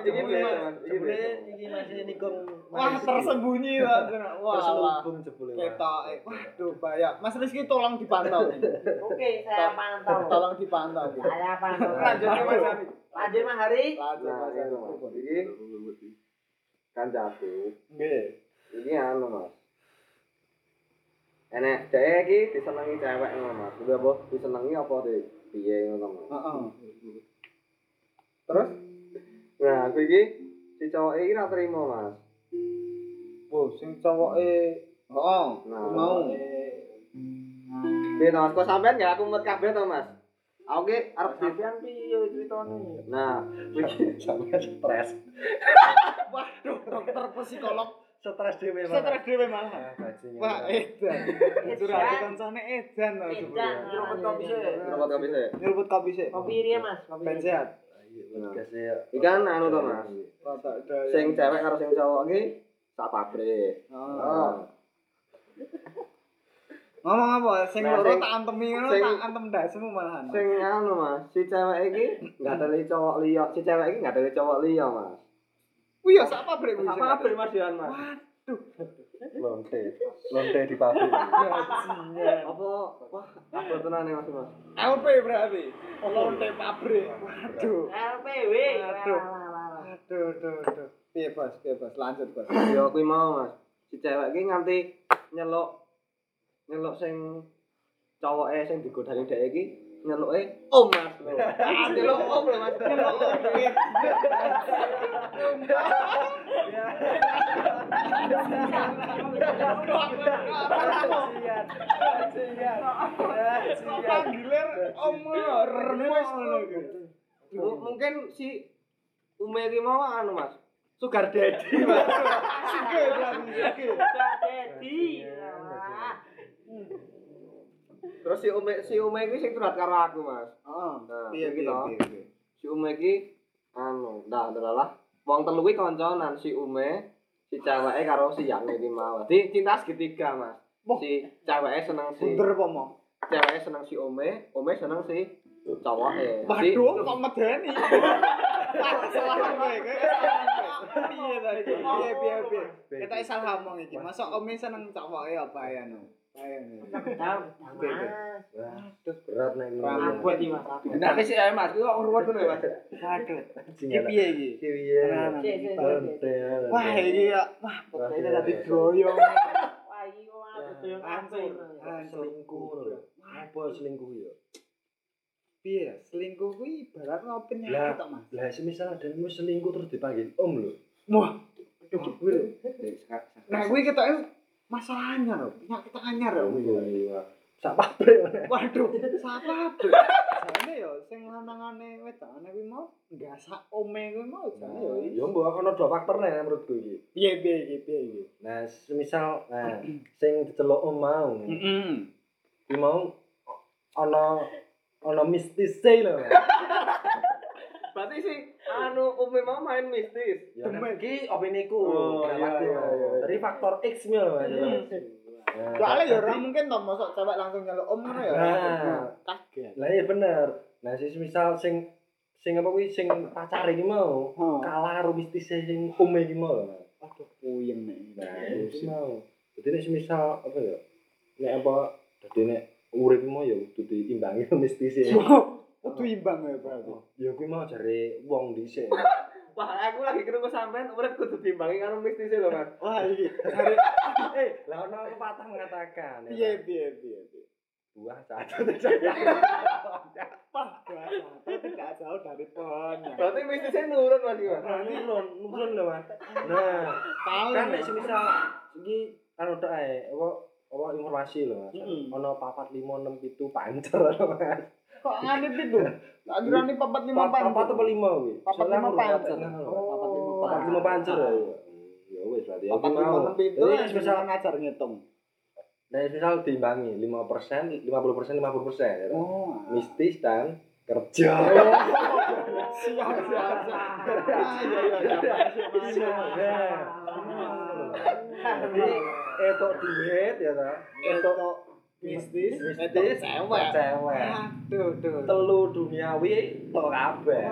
Iki beda Mas. Iki Jebule iki masih nikung Wah, tersembunyi. Wah, wah. terselubung jebule. Mas. Ketok. Waduh, bahaya. Mas Rizky tolong dipantau. Oke, saya pantau. Tolong dipantau. Saya pantau. Lanjut Mas Ari. Lanjut Mas Hari. Lanjut Mas itu Mas. Ari. Iki kancaku. Nggih. Iki anu Mas. Enek dhek iki disenengi cewek ngono Mas. Udah apa disenengi apa di piye ngono Mas. Heeh. Terus Nah, aku iki si cowok iki ra trimo Mas. Oh, sing cowoke heeh, Nah. mau. Piye to Mas? Kok sampean gak aku met kabeh to Mas? Aku ki arep Sampean piye ceritane? Nah, iki Sampe stres. Waduh, dokter psikolog Stres dhewe Mas. stres dhewe malah. Ah. Wah, edan. Curhat kancane edan to Edan. Nyeruput kopi sih. robot kopi sih. Nyeruput kopi sih. Kopi iri Mas, kopi. Ben sehat. Ayo, podcast ya. Iki kan anu to Mas. Sing cewek karo sing cowok iki sak pabrik. Oh. Ngomong apa? Sing Nah, loro tak antemi ngono tak antem dasmu malahan. Sing anu Mas, si cewek iki enggak ada cowok liya, si cewek iki enggak ada cowok liya Mas. Kuwi ya sak pabrik kuwi. Sak pabrik Mas Dian Mas. Lonte. Lonte di pabrik. Bajingan. Apa wah apa tenane Mas Mas. LP berarti. Lonte pabrik. Waduh. LPW. Aduh. Aduh, aduh, aduh. Piye, Bos? Piye, Bos? Lanjut, Bos. Ya kuwi mau Mas. Si cewek iki nganti nyeluk nyeluk sing cowoke sing digodani dhek iki nyeluke om Mas. lho. Nyeluk om lho Mas. Nyeluk om. Om iki. M- Mungkin si Ume iki mau anu Mas. Sugar daddy Mas. Sugih berarti, sugih. Jadi. Terus si Ume si Ume iki sing curhat karo aku Mas. Heeh. Nah, piye, piye. Si Ume iki anu, ndak adalah wong telu iki kancanan si Ume, si ceweke karo si Yang iki mau. Dadi cinta segitiga Mas. Si ceweke seneng si Bunder apa mau? ceweke seneng si Ume, Ume seneng si cowoke. Waduh, kok medeni. Salah kowe, kowe salah kowe. Piye ta iki? Piye piye piye. Kita salah ngomong iki. Masa om seneng cowoke apa ya no? Ayo. Berat nek ini. Abot iki Mas. Nah, sih ae Mas, kok ruwet ngono ya Mas. Waduh. Iki piye iki? Iki piye? Sik, sik, sik. Wah, iki ya. Wah, pokoknya tadi droyong. Wah, iki kok doyong Hancur. Hancur. selingkuh lho. Apa selingkuh ya? Piye? Selingkuh kuwi ibarat ngopo Lah. penyakit tok, Mas. Lah semisal ada yang selingkuh terus dipanggil om lho. Wah. Nah, kuwi ketoke masalahnya lho, penyakit anyar lho. Iya. Sak pabrik mana? Waduh, sapa bro? Jane yo sing lanangane wedokane kuwi mau gasak ome kuwi mau jane yo. Ya mbok ana dua faktor nih menurutku iki. Piye piye iki piye iki? Nah, semisal nah sing diceluk om mau, Heeh. mau ana ana mistis e lho. Berarti si anu Ume mau main mistis. Ya Demen. iki opini ku. Oh, iya, iya, iya. Dari faktor X mi lho Mas. Nah, Soalnya ya ora berarti- mungkin to mosok cewek langsung nyeluk om ngono ya. Nah. kaget. Lah iya bener. Nah, sing misal sing sing apa kuwi sing pacar iki mau Oh. kalah karo mistis sing om iki mau. Aduh, puyeng nek. Nah, itu mau. Jadi nek semisal apa ya? Nek apa dadi nek urip mau ya kudu diimbangi mistis e. Kudu imbang ya berarti. Ya kuwi mau jare wong dhisik. Pak, aku lagi krungu sampean urip kudu diimbangi karo mistis lho, Mas. Wah, iki. Eh, lah ono pepatah mengatakan. Piye piye piye. piye. Buah satu saja. Pah, tidak jauh dari pohonnya. Berarti mistisnya nurun Mas Mas. Nurun, nurun lho, Mas. Nah, Tahu. kan nek semisal iki kan udah ae apa apa informasi lho, Mas. Ono papat lima enam pitu pancer lho, Mas. Kok nganit itu? Tak kira ini papat lima Papat pancer. papat apa lima kuwi? Papat Soalnya lima aku udah pancer. papat lima. Oh, papat lima Papat pancer. lima pancer ya. Ya wis berarti aku Papat lima mau. enam itu Jadi yang misal bisa ngajar ngitung. Nah, misal diimbangi 5%, 50%, 50%. Ya. kan? Oh. Mistis dan kerja. Siap, siap, siap. Ah, iya, iya, iya. Jadi etok duit ya ta. Etok Mistis, mistis cewek. cewek. Aduh, duh. Telu duniawi kabeh.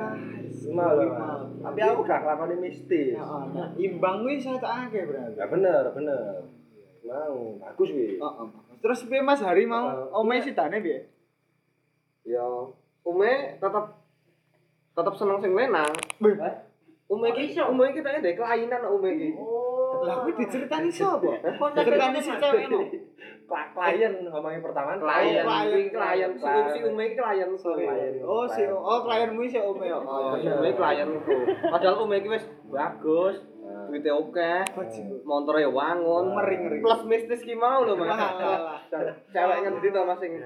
Cuma lho. Mas. Tapi aku gak nglakoni mistis. Ya, nah, imbang kuwi saya tak akeh berarti. Ya bener, bener. Mau, bagus kuwi. Heeh. Terus piye Mas Hari mau Eh, ome sidane piye? Ya, Ume tetep tetep seneng sing lenang. Ume iki Ume iki kayaknya ndek kelainan kok Ume iki. Lah kuwi diceritani sapa? Diceritani si cewek no. Kla- Klien ngomongin pertama Klien, klien. klien, si Ume iki klien. Oh, si oh klienmu si ya. Oh, si Ume klienku. Padahal Ume iki wis bagus, duitnya oke, motornya wangun, Ngeri-ngeri. plus mistis ki mau lho mas. Cewek ngendi to mas sing iki.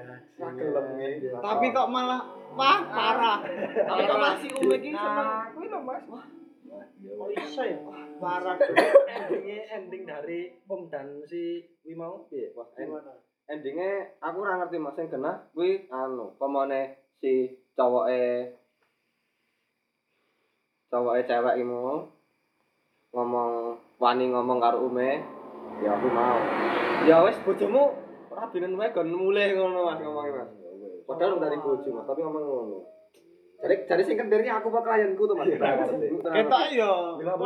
Tapi kok malah wah parah. Tapi kok masih Ume iki seneng. Kuwi lho Mas. Kok iso ya? Parah. endingnya ending dari Om dan si Wimau piye? Wah, en- endingnya aku ora ngerti mas. Sing genah kuwi anu pemone si cowoke cowoke cewek imu ngomong wani ngomong karo Ume. Ya aku mau. Ya wis bojomu ora binen wae gon mulih ngono mas ngomongnya mas. Padahal dari bojo mas tapi ngomong ngono jadi jadi sing kendiri aku apa klienku tuh mas Ketok yo. Imbang.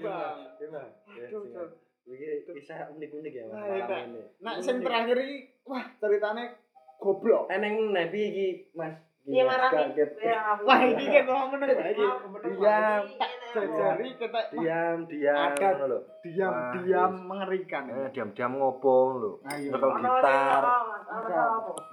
Imbang. Imbang. Singkat. Iki kisah unik-unik ya Mas. Nah, malam enak. ini. Nah, sing terakhir iki wah ceritane goblok. Eneng nepi iki Mas. Iya marah. Wah, iki kan ngomong meneng bae Diam, Jajari kita diam, diam ngono lho. diam-diam mengerikan. Eh, diam-diam ngopong lho. Ayo. Nyekel gitar.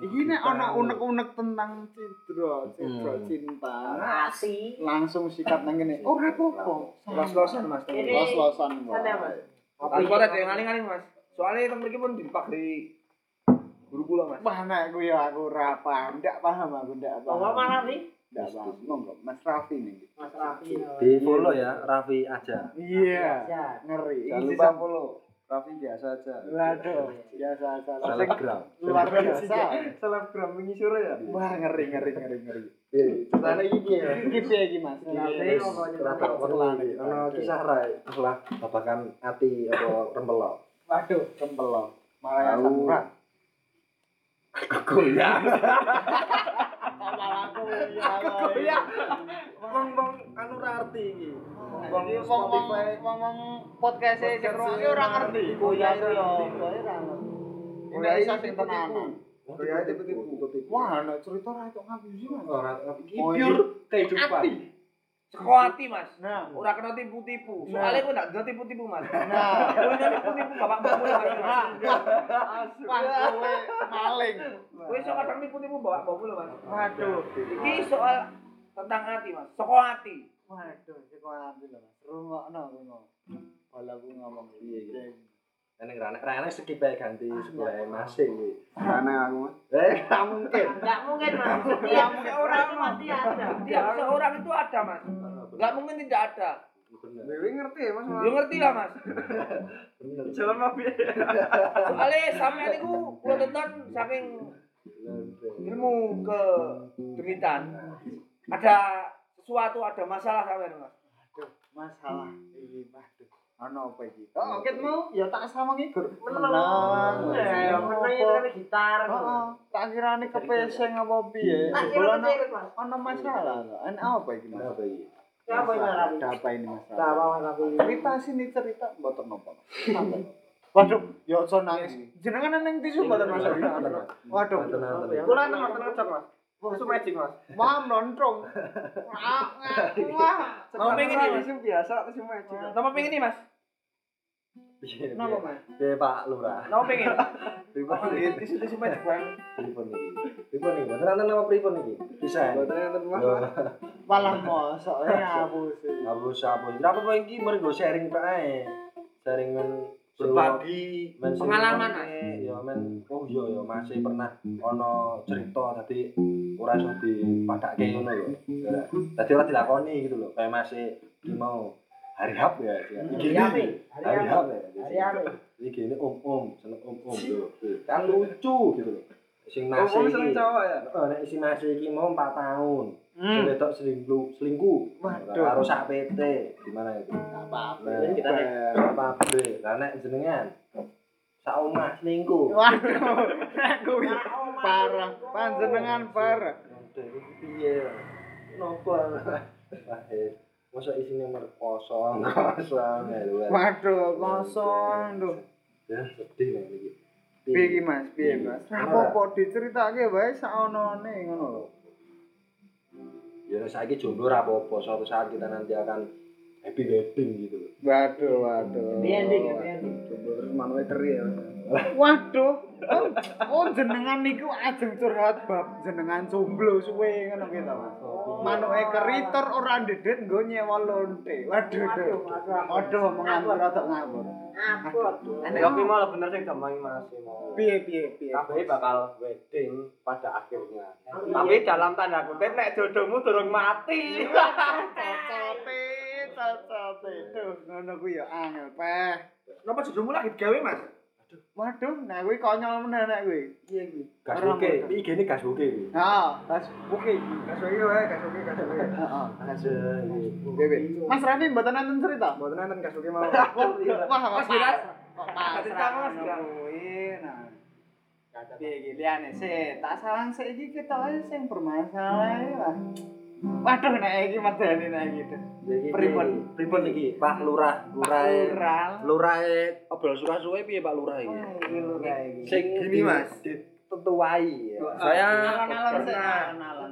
Iki nek ana unek-unek tentang cidro, cidro Hmm. cinta. Nasi. Langsung sikat nang ngene. Oh, ora apa-apa. Los-losan Mas. Ini- Los-losan wae. Sana, Mas. Aku ada yang ngaling-ngaling Mas. Soalnya temen iki pun dimpak dari guru kula Mas. Wah, nek ku ya aku ora paham, ndak paham aku ndak paham. Bawa mana nih? Ndak paham. Monggo, Mas Raffi nih. Mas Raffi. Di follow ya Raffi aja. Iya. Ya. Ngeri. Jangan lupa follow. Raffi biasa aja. Waduh, biasa salah. Selebgram. Luar biasa. Selebgram menyisure ya. Wah, ngeri ngeri ngeri ngeri. Ceritanya iki ya. Iki piye iki, Mas? Iki. Rata perlu ono kisah rai setelah babakan ati apa rempelok. Waduh, kempelo. Malah samuran. Goyang. Malah aku ya. Goyang. Wong-wong anu ra arti iki. Wong Wong Spotify ngomong podcast e sing ngrungokne ora ngerti. Goyang yo. yo. Ini iso sing tenanan. Tipe-tipe. Wah, ana cerita ra kok ngapusi. Ora iki pure kehidupan. Seko hati Mas. Nah, Ora kena tipu-tipu. Nah. Soalnya kowe ndak kena tipu-tipu Mas. nah. Kowe kena tipu-tipu bapak bapak lho Mas. Wah, kowe maling. Kowe iso kadang tipu-tipu bapak bapak lho Mas. Waduh. Iki soal tentang hati Mas. Seko hati. Waduh, kok ambil lho, Mas. Rungokno ngono. Bala ku ngomong piye iki. Nek ra nek ra skip ae ganti sebelah masing iki. Aneh aku, Mas. Eh, ra mungkin. Enggak mungkin, Mas. Setiap seorang itu pasti ada. Tiap seorang itu ada Mas. Enggak mungkin tidak ada. Bener. Dewi ngerti ya, Mas. Ya ngerti lah Mas. Bener. Jalan ya? Soalnya sampean niku kula tonton saking ilmu ke demitan. Ada sesuatu, ada masalah sampean Mas. Aduh, masalah iki, waduh. Ana apa iki? Oh, ket mau ya tak sama ngigur. Menang. Ya, menang kan gitar. Heeh, tak kirane kepeseng apa piye? Tak kira Bola kecil, Mas. ana masalah. Ana apa iki, Mas? Apa iki? Siapa yang Raffi? Ada apa ini, Mas? Tak apa, Mas. Cerita sini cerita mboten napa. Apa? Waduh, ya aja nangis. Jenengan nang tisu mboten Mas? Waduh. Kula nang ngoten ngecek mas. Susu magic, Mas. Wah, nontrong. Wah, wah. Mau pengen ini, Mas? Biasa susu magic? Nama pengen nih mas? Kenapa, Mas? Piye Pak Lurah? Nama pengen? Pripun Oh, iki? tisu tisu magic bang. Pripun iki? Pripun iki? Mboten nonton nama pripun iki? Bisa. Buatan yang terima. Yo, Malah mosoknya aku sih. Hapus hapus. Ora apa-apa iki mari nggo sharing tok ae. Sharing men Berbagi pengalaman, ngomongke, Ya men oh iya ya masih pernah ono cerita tadi ora iso dipadake ngono lho. Ya. Tadi ora dilakoni gitu lho. Kayak masih iki mau hari hap ya. Iki Hari apa? hari hap apa? ya. Hari apa? Iki gini om-om, seneng om-om lho. Kan lucu gitu lho. Sing Oh, masih kamu seneng cowok ya? Heeh, nek isi masih iki mau 4 tahun. Sing Hmm. wedok selingkuh, selingkuh. Waduh. Karo sak PT. Gimana itu? apa-apa. Nah, Kita nih. apa bre? Lah nek jenengan sak omah selingkuh. Waduh, parah. Panjenengan parah. Piye? Nopo? Masa isine mer kosong, kosong ya lu. Waduh, kosong tuh. Ya, sedih ya iki. Piye iki Mas? Piye Mas? Apa-apa diceritake wae saonone ngono lho. Ya saiki jomblo ora apa-apa, suatu saat kita nanti akan happy wedding gitu. Waduh, waduh. Happy ending, happy ending. Jomblo terus manuke teri ya. Waduh. Oh, oh jenengan niku ajeng curhat bab jenengan jomblo suwe ngono ki ta, Mas. Manuke keritor ora ndedet nggo nyewa lonte. Waduh. Waduh, waduh menganggur rada ngawur. Apa? Nek oke malah bener sing gampang Mas. Piye piye piye. Kabeh bakal wedding pada akhirnya. Tapi dalam tanda kutip nek jodohmu durung mati. Cocote, cocote. Duh, ngono kuwi ya angel peh. Napa jodohmu lagi gawe, Mas? Waduh, nek kuwi konyol meneh nek kuwi. Piye kuwi? Gas ngono. iki gene gas iki. Heeh, gas buki. Gas buki wae, gas. Heeh. Mas Rani mboten nonton cerita? Mboten nonton gas buki mau. Wah, Mas. Kok pas Cerita, Mas, kuwi. Nah. Piye iki liyane sih, tak salang sik iki ketok ae sing bermasalah lah. Waduh nek iki medeni nek iki. Pripun? Pripun iki? Pak Lurah. Lurah. Lurahe obrol suka-suka piye Pak Lurah iki? Lurah iki. Sing Gini, Mas. ditetuai ya. Saya.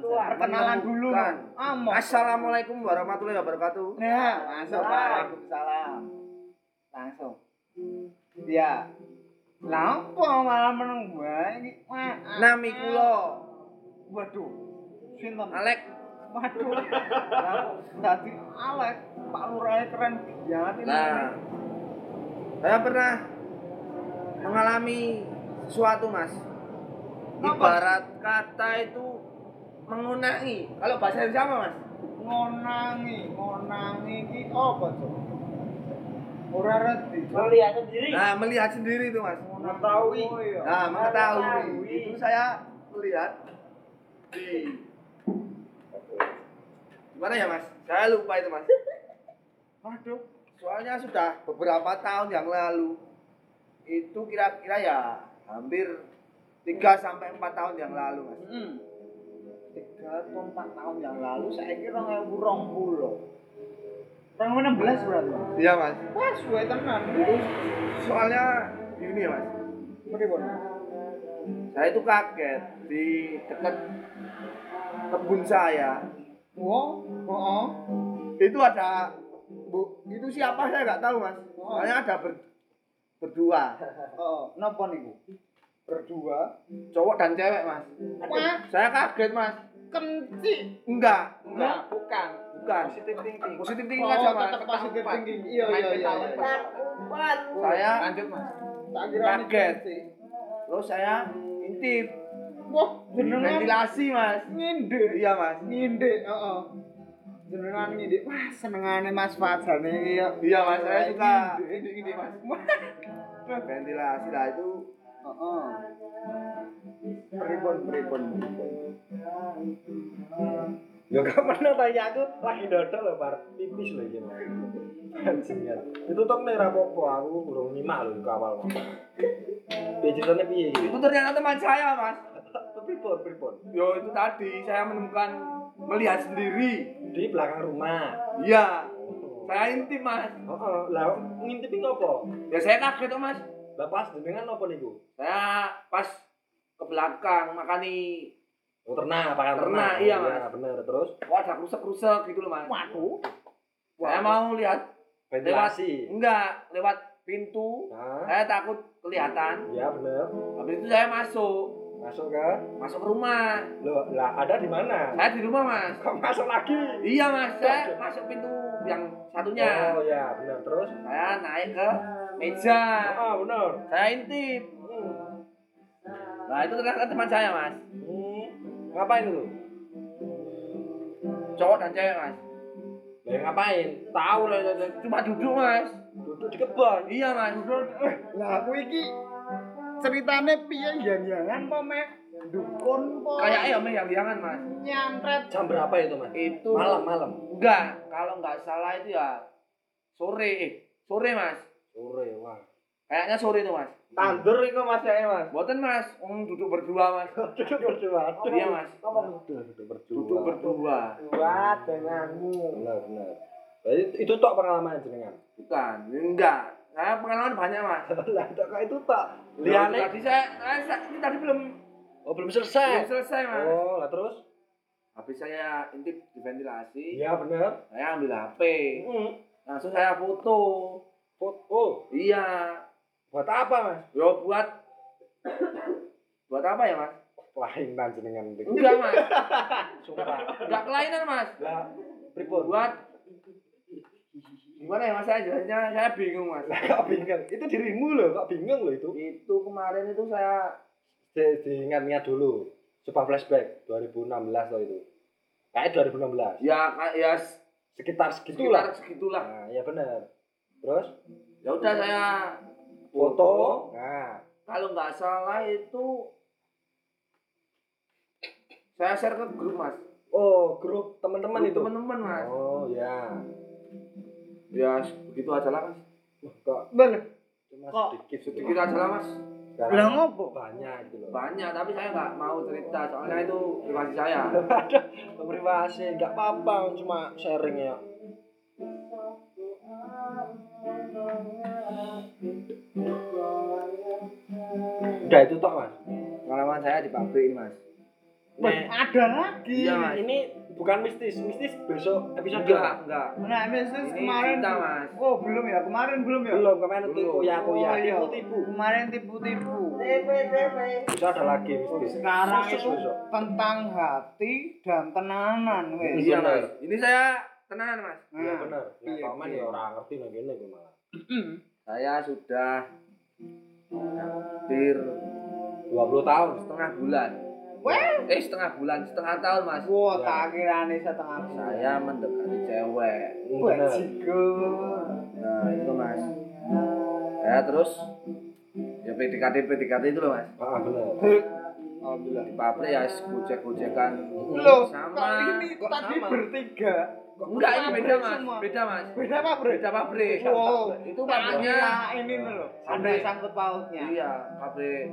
Perkenalan dulu. Assalamualaikum warahmatullahi wabarakatuh. Nah, masuk Waalaikumsalam. Langsung. Ya. Lah apa malah meneng bae iki? Nami kula Waduh. Sinten? Alek Waduh. Lah, Dadi Alek, Pak Lurah keren banget ini. Nah, saya pernah mengalami sesuatu, Mas. Ibarat kata itu mengunangi. Kalau bahasa Indonesia apa, Mas? ngonangi, ngonangi iki apa, Cuk? Ora ngerti. Melihat sendiri. Nah, melihat sendiri itu, Mas. Mengetahui. Nah, mengetahui. Itu saya melihat di Gimana ya, Mas? Saya lupa itu, Mas. Waduh. Soalnya sudah beberapa tahun yang lalu. Itu kira-kira ya hampir 3 sampai 4 tahun yang lalu, Mas. Hmm. Tiga atau empat tahun yang lalu saya kira nggak burung pulau. Tahun 16 berarti. Iya, Mas. Wah, suwe tenan. Itu soalnya gini, Mas. Pripun? Saya itu kaget di dekat kebun saya. Wah, heeh. Itu ada Bu, itu siapa saya nggak tahu, Mas. Oh. Soalnya ada ber- berdua, Heeh, napa niku? Berdua. cowok dan cewek, Mas. Wah, Saya kaget, Mas. kenci. Enggak, enggak, bukan. bukan. Positif thinking. Positif thinking Oh, aja, Mas. tetap positif thinking. Iya, iya, iya. iya. Saya lanjut, Mas. Tak kira ini Kaget. terus saya intip Wah, jenengan ventilasi, Mas. nginde. Iya, Mas. Nginde, heeh. Jenengan nginde. Wah, senengane Mas Fajar iki ya. Iya, Mas. Saya suka Nginde, nginde, Mas. ventilasi lah itu. Heeh. Pripun, pripun, pripun. Ya kamu pernah tanya aku lagi dodol lho, Bar. Pipis lho iki. Anjingan. Ditutup nih ra apa-apa, aku kurang nyimak lho ke awal. Piye ceritane piye iki? Itu ternyata teman saya, Mas. Pripun, pripun? Yo, itu tadi saya menemukan melihat sendiri. Di belakang rumah. Iya. Saya intip, Mas. Heeh, lah ngintipi ngopo? Ya saya kaget, Mas. Lah pas jenengan apa niku? Saya pas ke belakang makani Oh, ternak, pakan Ternak, iya, Mas. Ya, bener. Terus Kok ada krusek-krusek gitu loh mas. Waduh. Saya mau lihat ventilasi. enggak lewat pintu. Nah, Saya takut kelihatan. ya bener. Habis itu saya masuk, Masuk ke masuk ke rumah. Loh, lah ada di mana? Saya di rumah mas. Kok masuk lagi? Iya mas, saya masuk pintu yang satunya. Oh ya, bener. Terus? Saya naik ke meja. Ah, bener. Saya intip. Hmm. Nah itu ternyata teman saya mas. Hmm. Ngapain lu? Cowok dan cewek mas. Lah yang ngapain? Tahu lah, cuma duduk mas. Duduk di kebun. Iya mas. Lah aku iki ceritane piye yang-yangan po mek dukun po. Kayaknya om yang jangan mas. nyantret. Jam berapa itu, Mas? Itu Malam, malam. Enggak, kalau nggak salah itu ya sore, eh sore mas. Sore, wah. Kayaknya sore itu mas. Tandur iku Mas ya, Mas. Buatan mas, om duduk berdua mas. Duduk berdua. Iya mas, Duduk berdua. duduk berdua. Wah, denganmu. Benar, benar. Itu tok pengalaman jenengan. Bukan, enggak. Saya pengalaman banyak mas. Lah, kok itu tok. Liane. Tadi saya, saya, ini tadi belum Oh, belum belum selesai. selesai mas. Oh, lah terus? Habis saya intip di ventilasi, Iya, benar. saya ambil HP. Hmm. Langsung saya foto. Foto. Iya. Buat apa, Mas? Yo buat buat apa ya mas? Kelainan jenengan. Enggak mas, Sumpah. enggak kelainan mas. Lah, pripun? buat gimana ya mas saya jelasnya saya bingung mas kok bingung? Itu dirimu loh, kok bingung loh itu? itu kemarin itu saya Di- Diingat-ingat dulu. Coba flashback 2016 loh itu. Kayak 2016. ya ya Sekitar segitulah. sekitar segitulah Nah, ya benar. Terus ya udah saya foto. Nah, kalau nggak salah itu saya share ke grup mas oh, grup teman-teman itu. teman-teman mas Oh, ya. Ya begitu aja lah mas kok Bel. cuma Kok sedikit sedikit aja lah mas Lah ngopo? banyak gitu loh. banyak tapi saya nggak mau cerita soalnya itu privasi saya Ada privasi, nggak apa-apa, cuma sharing ya. Udah itu tok mas. pengalaman saya di pabrik ini mas Wes, ada lagi. Iya, Mas. Ini bukan mistis, mistis besok episode enggak enggak Nah, Mrs. Ini kemarin cinta, Mas. Oh, belum ya? Kemarin belum ya? belum kemarin Belum. kuya kuya Oh, iya. tipu tipu. Kemarin tipu-tipu. Besok ada lagi mistis. Sekarang Khusus itu tentang hati dan tenanan, wes. iya benar. mas ini saya tenanan mas Iya Nah, benar. Nah, iya, paman iya. ya orang ngerti nang kene gue malah. saya sudah hampir 20 tahun. setengah bulan Weh. eh setengah bulan setengah tahun mas Wah, Ya. tak kira nih setengah bulan. saya mendekati cewek Wah, Benar. jigur. nah itu mas saya terus ya PDKT PDKT itu loh mas Ah benar. Alhamdulillah. di pabrik ya gojek gojekan Loh, Sama. kok ini Kok tadi sama? bertiga? enggak ini beda mas Semua. beda mas Beda pabrik? beda pabrik Wow, itu pabriknya ini loh. Ada sangkut pautnya. iya pabrik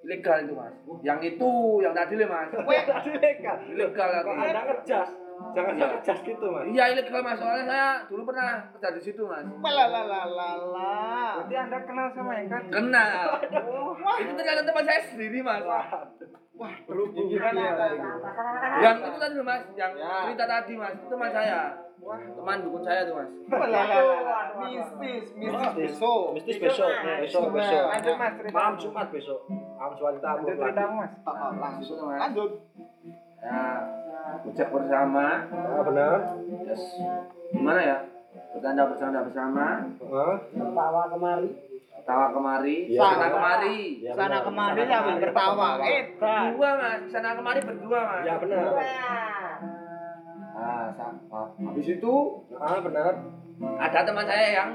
ilegal itu mas yang itu yang tadi loh mas Tadi legal. ilegal Kok lagi Anda ngejas? Jangan Iya. ngejas gitu, Mas. Iya ilegal mas, soalnya saya dulu pernah kerja di situ mas. Lalalala. Berarti Anda kenal sama yang kan? Kenal. itu ternyata teman saya sendiri mas. Wah, Gimana ya. ya? Yang itu tadi mas, yang Ya. cerita tadi mas, itu teman saya. Teman dukun saya tuh mas. Mistis, mistis besok. Mistis besok, besok, besok. Lanjut Mas. Malam Jumat besok. Malam Jumat kita Lanjut ceritamu Mas. Oh, oh, langsung mas. Lanjut. Ya, ucap bersama, Ah, benar. terus gimana ya? Bercanda bercanda bersama, Heeh. tawa kemari, Iya, sana benar. kemari. Ya, Sana benar. kemari Sana sambil kemari. tertawa. Eh, Berdua mas, sana kemari berdua mas. Ya benar. Nah, sa- ah, habis itu Ah, benar. ada teman saya yang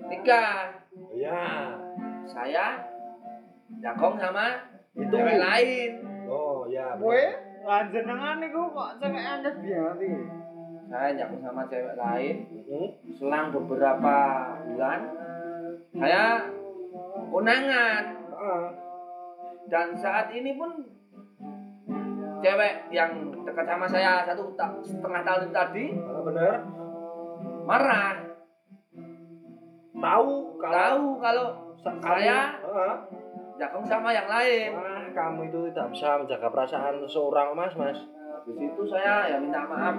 nikah. Ya. Saya jagong sama Itu. cewek lain. Oh, ya. benar. Weh, lanjenengan niku kok cewek anda biar Saya jagong sama cewek lain. Hmm? Selang beberapa bulan, saya konangan. Dan saat ini pun cewek yang dekat sama saya satu setengah tahun tadi benar. marah. Tahu kalau Tahu kalau sa- saya Ah, jagung sama yang lain. Wah, kamu itu tidak bisa menjaga perasaan seseorang, Mas, Mas. Habis itu saya ya minta maaf.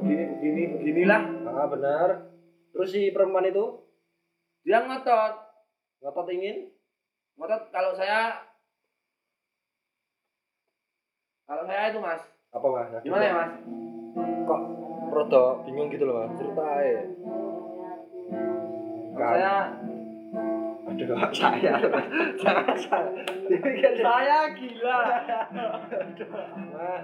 Begini begini beginilah. Ah, benar. Terus si perempuan itu Dia ngotot, ngotot ingin ngotot kalau saya kalau saya itu mas, apa, Mas? gimana ya mas? Kok rada bingung gitu loh, Mas. Cerita aja. Kalau saya Aduh, saya. Jangan saya. Saya gila. Nah,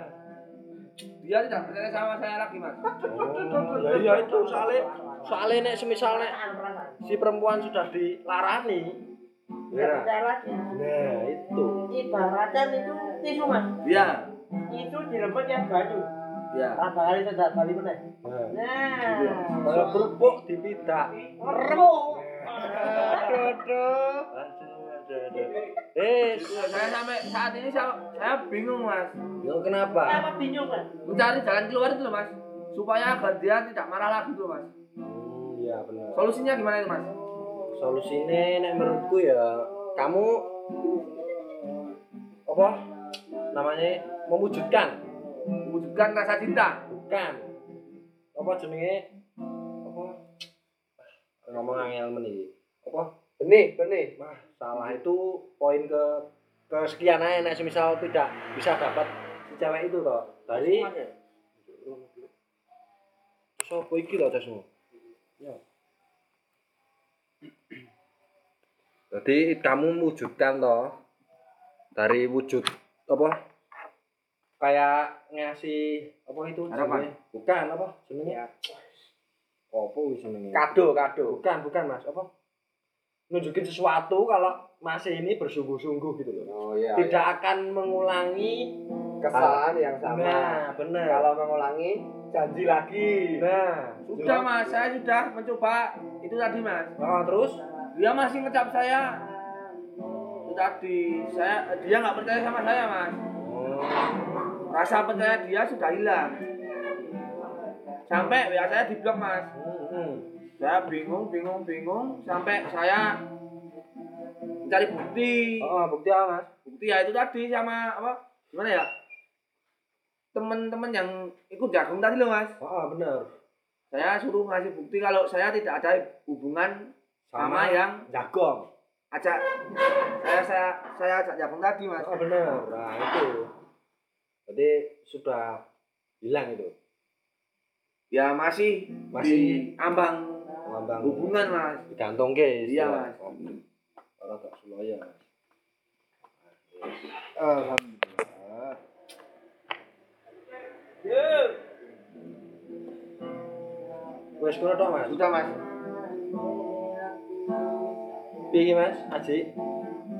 dia tidak percaya sama saya lagi mas. Oh, ya iya itu soalnya soalnya nek semisal nek si perempuan sudah dilarani ya nah itu Ibaratkan itu tisu mas. Iya, Itu dirempet yang banyu. iya. Rasa kali tidak kali meneh. nah Nah. kalau kerupuk dipidak Remuk. Aduh eh Saya sampai saat ini saya, saya bingung mas, yo kenapa? Kenapa bingung mas? mencari jalan keluar itu loh mas, supaya agar dia tidak marah lagi tuh mas. Hmm, iya benar. Solusinya gimana itu mas? solusinya nek menurutku ya kamu apa? Namanya mewujudkan. Mewujudkan rasa cinta. bukan. Apa jenenge? Apa? Ngomong angel meneh apa? Benih benih. Mah salah itu poin ke kesekian aja. Nek semisal tidak bisa dapat si cewek itu toh. Dari terus apa iki loh tesmu ya. Jadi kamu wujudkan toh dari wujud apa? Kayak ngasih apa itu Harapan. jenenge? bukan apa jenenge? Apa wis jenenge? Kado, kado. bukan bukan mas. Apa nunjukin sesuatu kalau Mas ini bersungguh-sungguh gitu loh Oh iya. tidak akan mengulangi kesalahan yang sama. nah benar Kalau mengulangi janji lagi. nah Sudah mas, saya sudah mencoba itu tadi mas. oh, terus Dia masih ngecap saya. Itu tadi, saya dia nggak percaya sama saya mas. oh, Rasa percaya dia sudah hilang. Sampai ya saya di blok mas. hmm, hmm. Saya bingung, bingung, bingung. Sampai saya mencari bukti. oh bukti apa mas Bukti ya itu tadi sama apa? Gimana ya? Teman-teman yang ikut jagung tadi loh mas. oh benar Saya suruh ngasih bukti kalau saya tidak ada hubungan sama, yang jagong ajak saya saya saya ajak jagung tadi mas. oh benar nah itu jadi sudah hilang itu Ya masih Masih. di ambang ngambang hubungan mas. digantung ke Iya, Mas. orang tak mas. Alhamdulillah. wes kulo tok mas? Sudah mas. piye mas? Aji?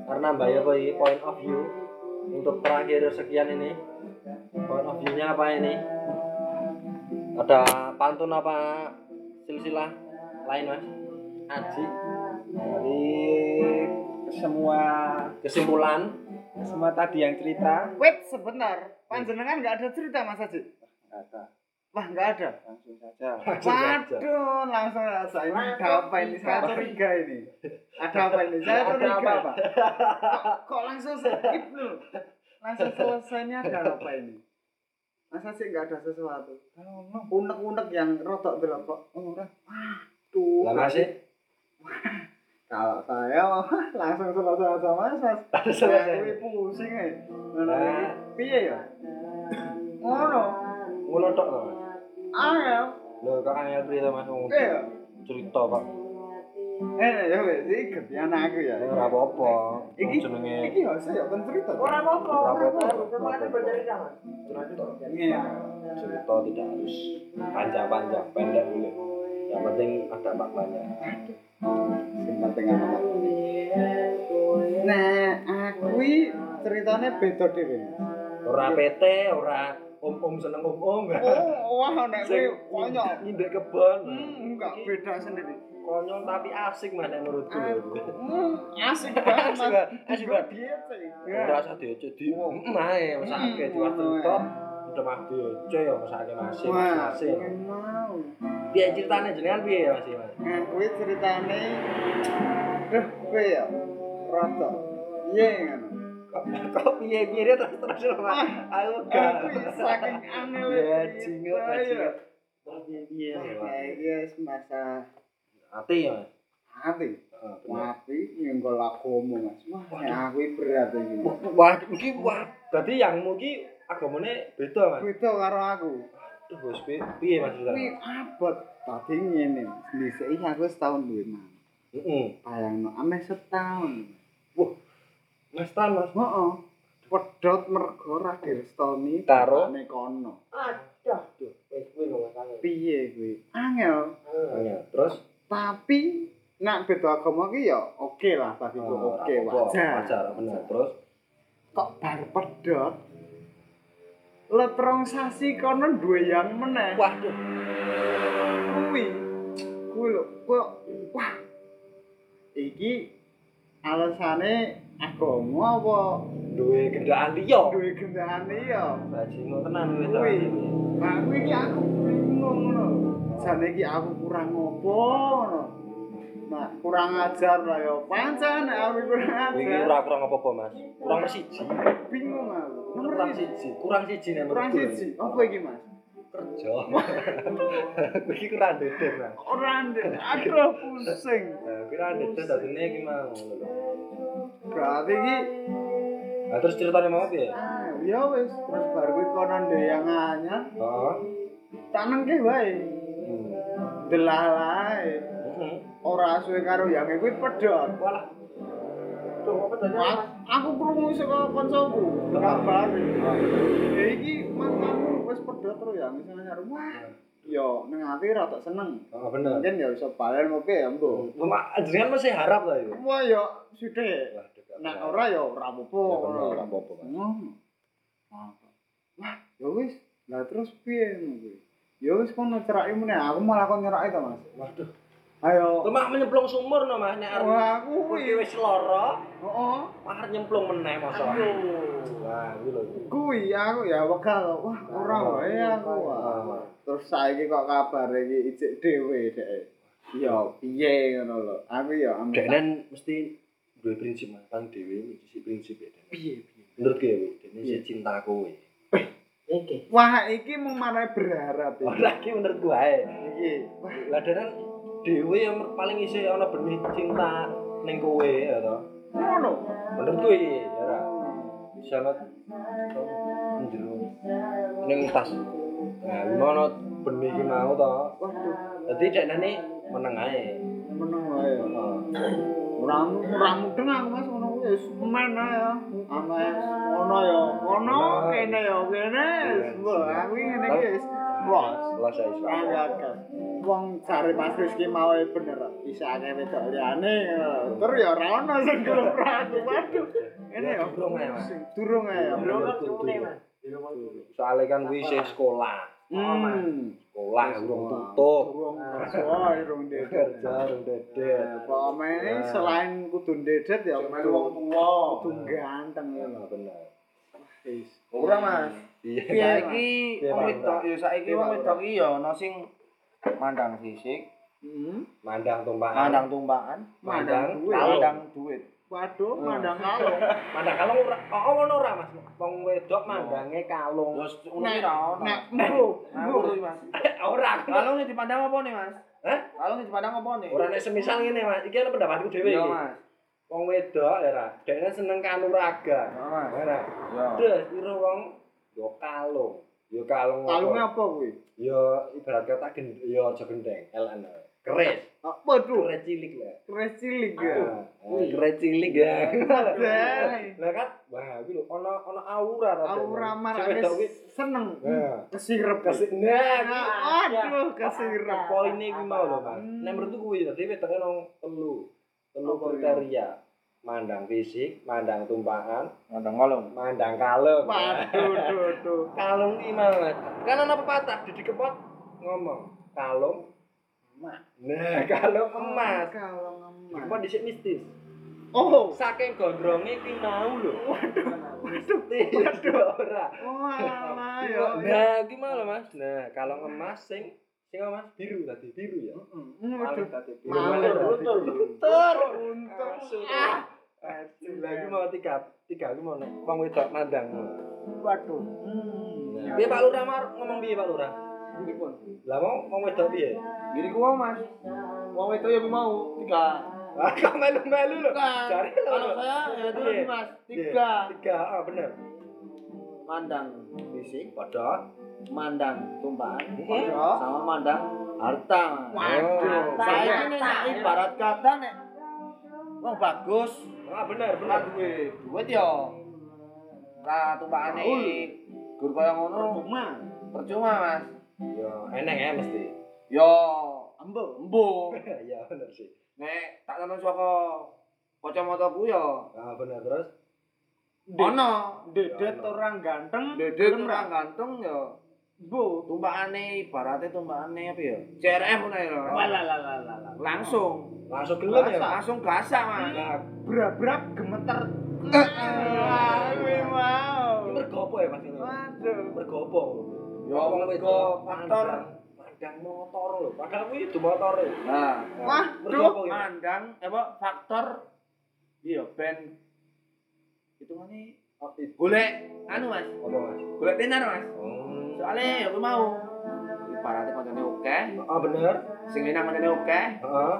Karena bayar poin point of view untuk terakhir sekian ini. Point of view-nya apa ini? Ada pantun apa silsilah lain mas Aji Dari semua kesimpulan semua tadi yang cerita. Wait, sebentar. Panjenengan nggak ada cerita Mas? Nggak ada. Wah, nggak ada. Langsung saja. Waduh, langsung saja. Ini ada apa ini? Saya curiga ini. Ada apa ini? Saya curiga, apa? Pak. Kok, kok langsung skip loh? Langsung selesainya ada apa ini? Masa sih nggak ada sesuatu? Unek-unek yang rotok dulu kok. Oh, ora. Waduh. lah mas eh? Kalau saya langsung selesai aja mas, mas. Saya pusing ya. Ngono Nah. iki. Piye ya? Ngono. ngulo tok to, mas Angel. lho kok angel priye to mas ngomong Iya. cerita kok Eh, ya wes iki gebian aku ya. ora apa-apa Iki jenenge iki harus ya kan cerita. Orang apa? Ora apa-apa. Semuanya bercerita mas. Iya. cerita tidak harus panjang-panjang pendek dulu yang penting ada maknanya Sing penting apa? Nah, aku ceritanya beda dhewe. ora PT ora om-om seneng om-om Oh, wah nek kowe konyol. nyindek kebon Hmm, enggak beda sendiri. konyol tapi asik mas nek menurutku. Hmm, asik banget Asik banget, asik Juga banget. diet sih. ora usah diece di mae mesake cuma cerita udah mah diece ya mesake masih Wah, masing pengen mau. piye ceritanya jenengan piye ya mas mas Nah, kuwi ceritane Duh, kuwi ya rada Piye ngono? Kok piye-piye terus terus Mas. Aku gak. Aku saking angel. Ya, jingot, jingot. Piye-piye. Kayak guys masa Ati ya. Mas. hati. Heeh, bener. Mati nyenggol agomo Mas. Wah, aku berat iki. Wah, iki wah. Berarti yang iki agamane beda, Mas. Beda karo aku. Tuh, Bos, piye Mas? Kuwi abot. Tadi ngene, dhisik iki aku setahun duwe mang. Heeh. Bayangno ameh setahun. Mas Tan, Mas. Heeh. Pedhot mergo ra direstoni Karo? bapakne kono. Aduh, wis kuwi lho Mas. Piye kuwi? Angel. Hanya terus Tapi nak beda agama ki ya oke lah bagiku Oh, oke apa-apa, wajar. Wajar, bener. Terus Kok bar pedhot letrong sasi kono duwe yang meneh. waduh. kuwi kuwi lho kuwi wah. Iki alasane agama apa? Duwe gendaan liya. duwe gendane ya Bajingan tenan kuwi. kuwi nah kuwi iki aku bingung ngono. Jane iki aku kurang ngopo ngono nah kurang ajar lah ya pancen aku kurang Iki ajar ora kurang apa-apa, Mas. Kurang persiji. bingung aku Kurang siji siji. Kurang siji nek kurang siji apa iki mas kerja. Iki kurang dedet, Mas. ora ndek aduh pusing Nah, kira dedet dadine iki mau lho. berarti iki Nah, terus ceritanya mau piye? Ah, ya wis, terus bar kuwi kono yang anyar, Heeh. nengke wae. Hmm. Delalae. Ora suwe karo yang kuwi pedhot. Walah. Mas? aku krungu saka kancaku, kabar. Ya iki mantanmu wis pedhot terus yang sing anyar. Wah, yo ning ati ra tak seneng. Oh, bener. Mungkin ya iso balen oke ya, Mbok. Cuma jenengan masih harap lah itu. Wah, yo sithik. Nek ora ya ora apa-apa. Ya ora apa-apa. Wah, ya wis. Lah terus piye ngono kuwi? Ya wis kono cerake meneh, aku malah kon nyerake to, Mas. Waduh. Ayo. Cuma menyemplung sumur no, Mas. Nek arep Wah, kuwi wis lara, Heeh. arep nyemplung meneh masa. Wah, kuwi lho. Kuwi aku ya wekal. Wah, ora wae aku. Terus saiki kok kabar iki ijik dhewe dhek. Ya piye ngono lho. Aku ya amit. Deknen mesti duwe prinsip Mas. Tang dhewe iki prinsip ya. Dek. piye piye. Menurut kowe, dene Piye? si cinta kowe. Iki. Wah, iki mung marai berharap. Ora iki menurut gue. Iki. Lah denan dhewe yang paling isih ana benih cinta ning kowe ya to. ngono. Menurut kowe ya ora. Sangat njero ning tas. Nah, ngono benih ki mau to. Waduh, Dadi dekne meneng ae. meneng. Heeh. Ora ora mudeng aku Mas ngono kuwi wis men ae ya. Ame ono ya, ono kene ya kene. Wah, aku iki ngene iki wis los. Lah saya. Wong cari Mas Rizky mau bener. Bisa ane wedok liyane. Terus ya ora ono sing gelem aku. Waduh. Ini ya Durung ae, Mas. Durung ae ya. Belum Bener, kan kuwi isih sekolah. Hmm. Sekolah urung tutup. Durung kerja, durung dedet. Kerja urung dedet. Pokoknya selain kudu dedet ya kudu wong tua, kudu ganteng ya. Bener. Ora, Mas. Iya. Piye, wong wedok ya saiki wong wedok iki ya ana sing mandang fisik, Hmm. Mandang tumpakan. mandang tumpakan, Mandang mandang duit. Waduh, mandang kalung. Mandang kalung ora kok ngono ora Mas. Wong wedok mandange kalung. Ya ngono ki ra ono. Nek Ngawur iki, Mas. Ora. Kalung sing dipandang apa nih, Mas? Hah? Kalung sing dipandang apa nih? Ora nek semisal ngene Mas, iki ana pendapatku dhewe Iya, iki. Mas. Wong wedok ya ra, dekne seneng kanuraga. Ya, Mas. Ora. Ya. Des piro wong yo kalung. Yo kalung. apa? kalungnya apa kuwi? Yo ibarat kata gendeng, yo aja gendeng, LN. Keris. Ah, Waduh, Keris cilik lah. keres cilik ya. Ah, Keris cilik ya. Lah kan, wah kuwi lho ana ana aura ta. Aura marane seneng. Nah. Kesirep. Kasih nah, Aduh, kesirep. poinnya kuwi mau lho, Mas. Nek menurutku kuwi dadi wedoke nang telu. Telu Apa kriteria. Mandang fisik, mandang tumpakan, Mandang kalung. mandang kalung. Waduh, duh, duh. kalung iki mau, Mas. Kan ana pepatah di kepot ngomong, kalung emas. Nah, kalung emas. Kalung Di emas. kepot dhisik mistis. Oh, Saking gondronge kuwi mau lho. waduh, waduh. Waduh ora. Wah, ya. Nah, iki lho, Mas. Nah, kalung emas sing sing Mas? Biru tadi, biru ya. Hmm, Waduh. Biru Malu, mana? Luntur. Untung. Masuk. Ah, Lah iki mau tiga tiga iki mau nek wong wedok mandang. Waduh. Hmm. Piye Pak Lurah mar ngomong piye Pak Lurah? Lah mau wong wedok piye? Gini ku Mas. Wong itu ya mau tiga. Ah, kok melu-melu lho. Bukan. Cari Kalau saya ya itu. Mas, tiga. Tiga, ah bener. Mandang fisik, Padha. mandang tumpahan, sama mandang harta. Waduh. Saya ini nek ibarat kata nek wong bagus, Ah bener, bener. duwe duit ya. Ra tumpakane gur kaya ngono Cuma percuma, Mas. Ya enek ya mesti. Yo embo, embo. Ya bener sih. Nek tak temen saka kacamataku ya Ah bener terus. ono. dedet orang ganteng, Dede gelem ora ganteng ya Bu. tumpakane ibaratnya tumpakane apa ya? CRF ngono ya. lho. Walalalala. Langsung Langsung gelem ya. langsung gasak, Mas. Nah, Brab-brab gemeter. Wah, kuwi mau. ini mergo apa ya Mas ini? Waduh. Mergo apa? Ya mergo faktor mandang motor lho. Padahal kuwi itu motor. lho. Nah, Wah, mergo ya? mandang apa faktor iya ben itu mana Oh, itu. golek anu Mas, Apa Mas? golek tenar Mas. Oh. Soalnya ya aku mau ibaratnya kancane oke, Ah bener. sing lanang kancane oke, Heeh.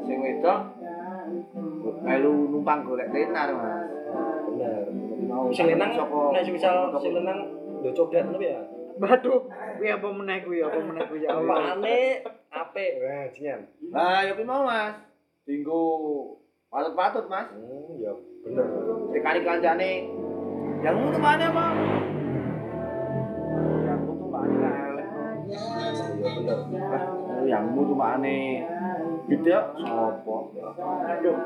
sing wedok melu numpang golek tenar Mas. Bener. Mau Sing lenang saka- nek misal sing lenang ndo codet ngono ya. Waduh, kuwi apa meneh kuwi apa meneh kuwi ya. Apane apik. Wah, jingan. Nah, kuwi mau Mas. Dinggo patut-patut Mas. Hmm, ya bener. Sekali kancane yang tuh mana apa? Bener. Ah, Yang mu tuh mana? Gitu ya, sopo? Aduh.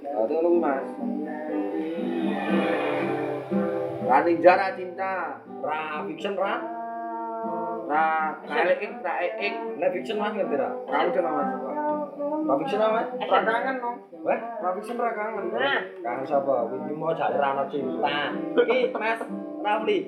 Itu lu mas. Rani jara cinta. Ra fiction ra. Ra elek ra ek. Nek fiction Mas ngerti ra? Rani jara mas. Ra fiction apa? Rakangan no. Wah, Ra fiction rakangan. Nah, kangen sapa? Wingi mau jare ra ono cinta. Iki Mas Rafli.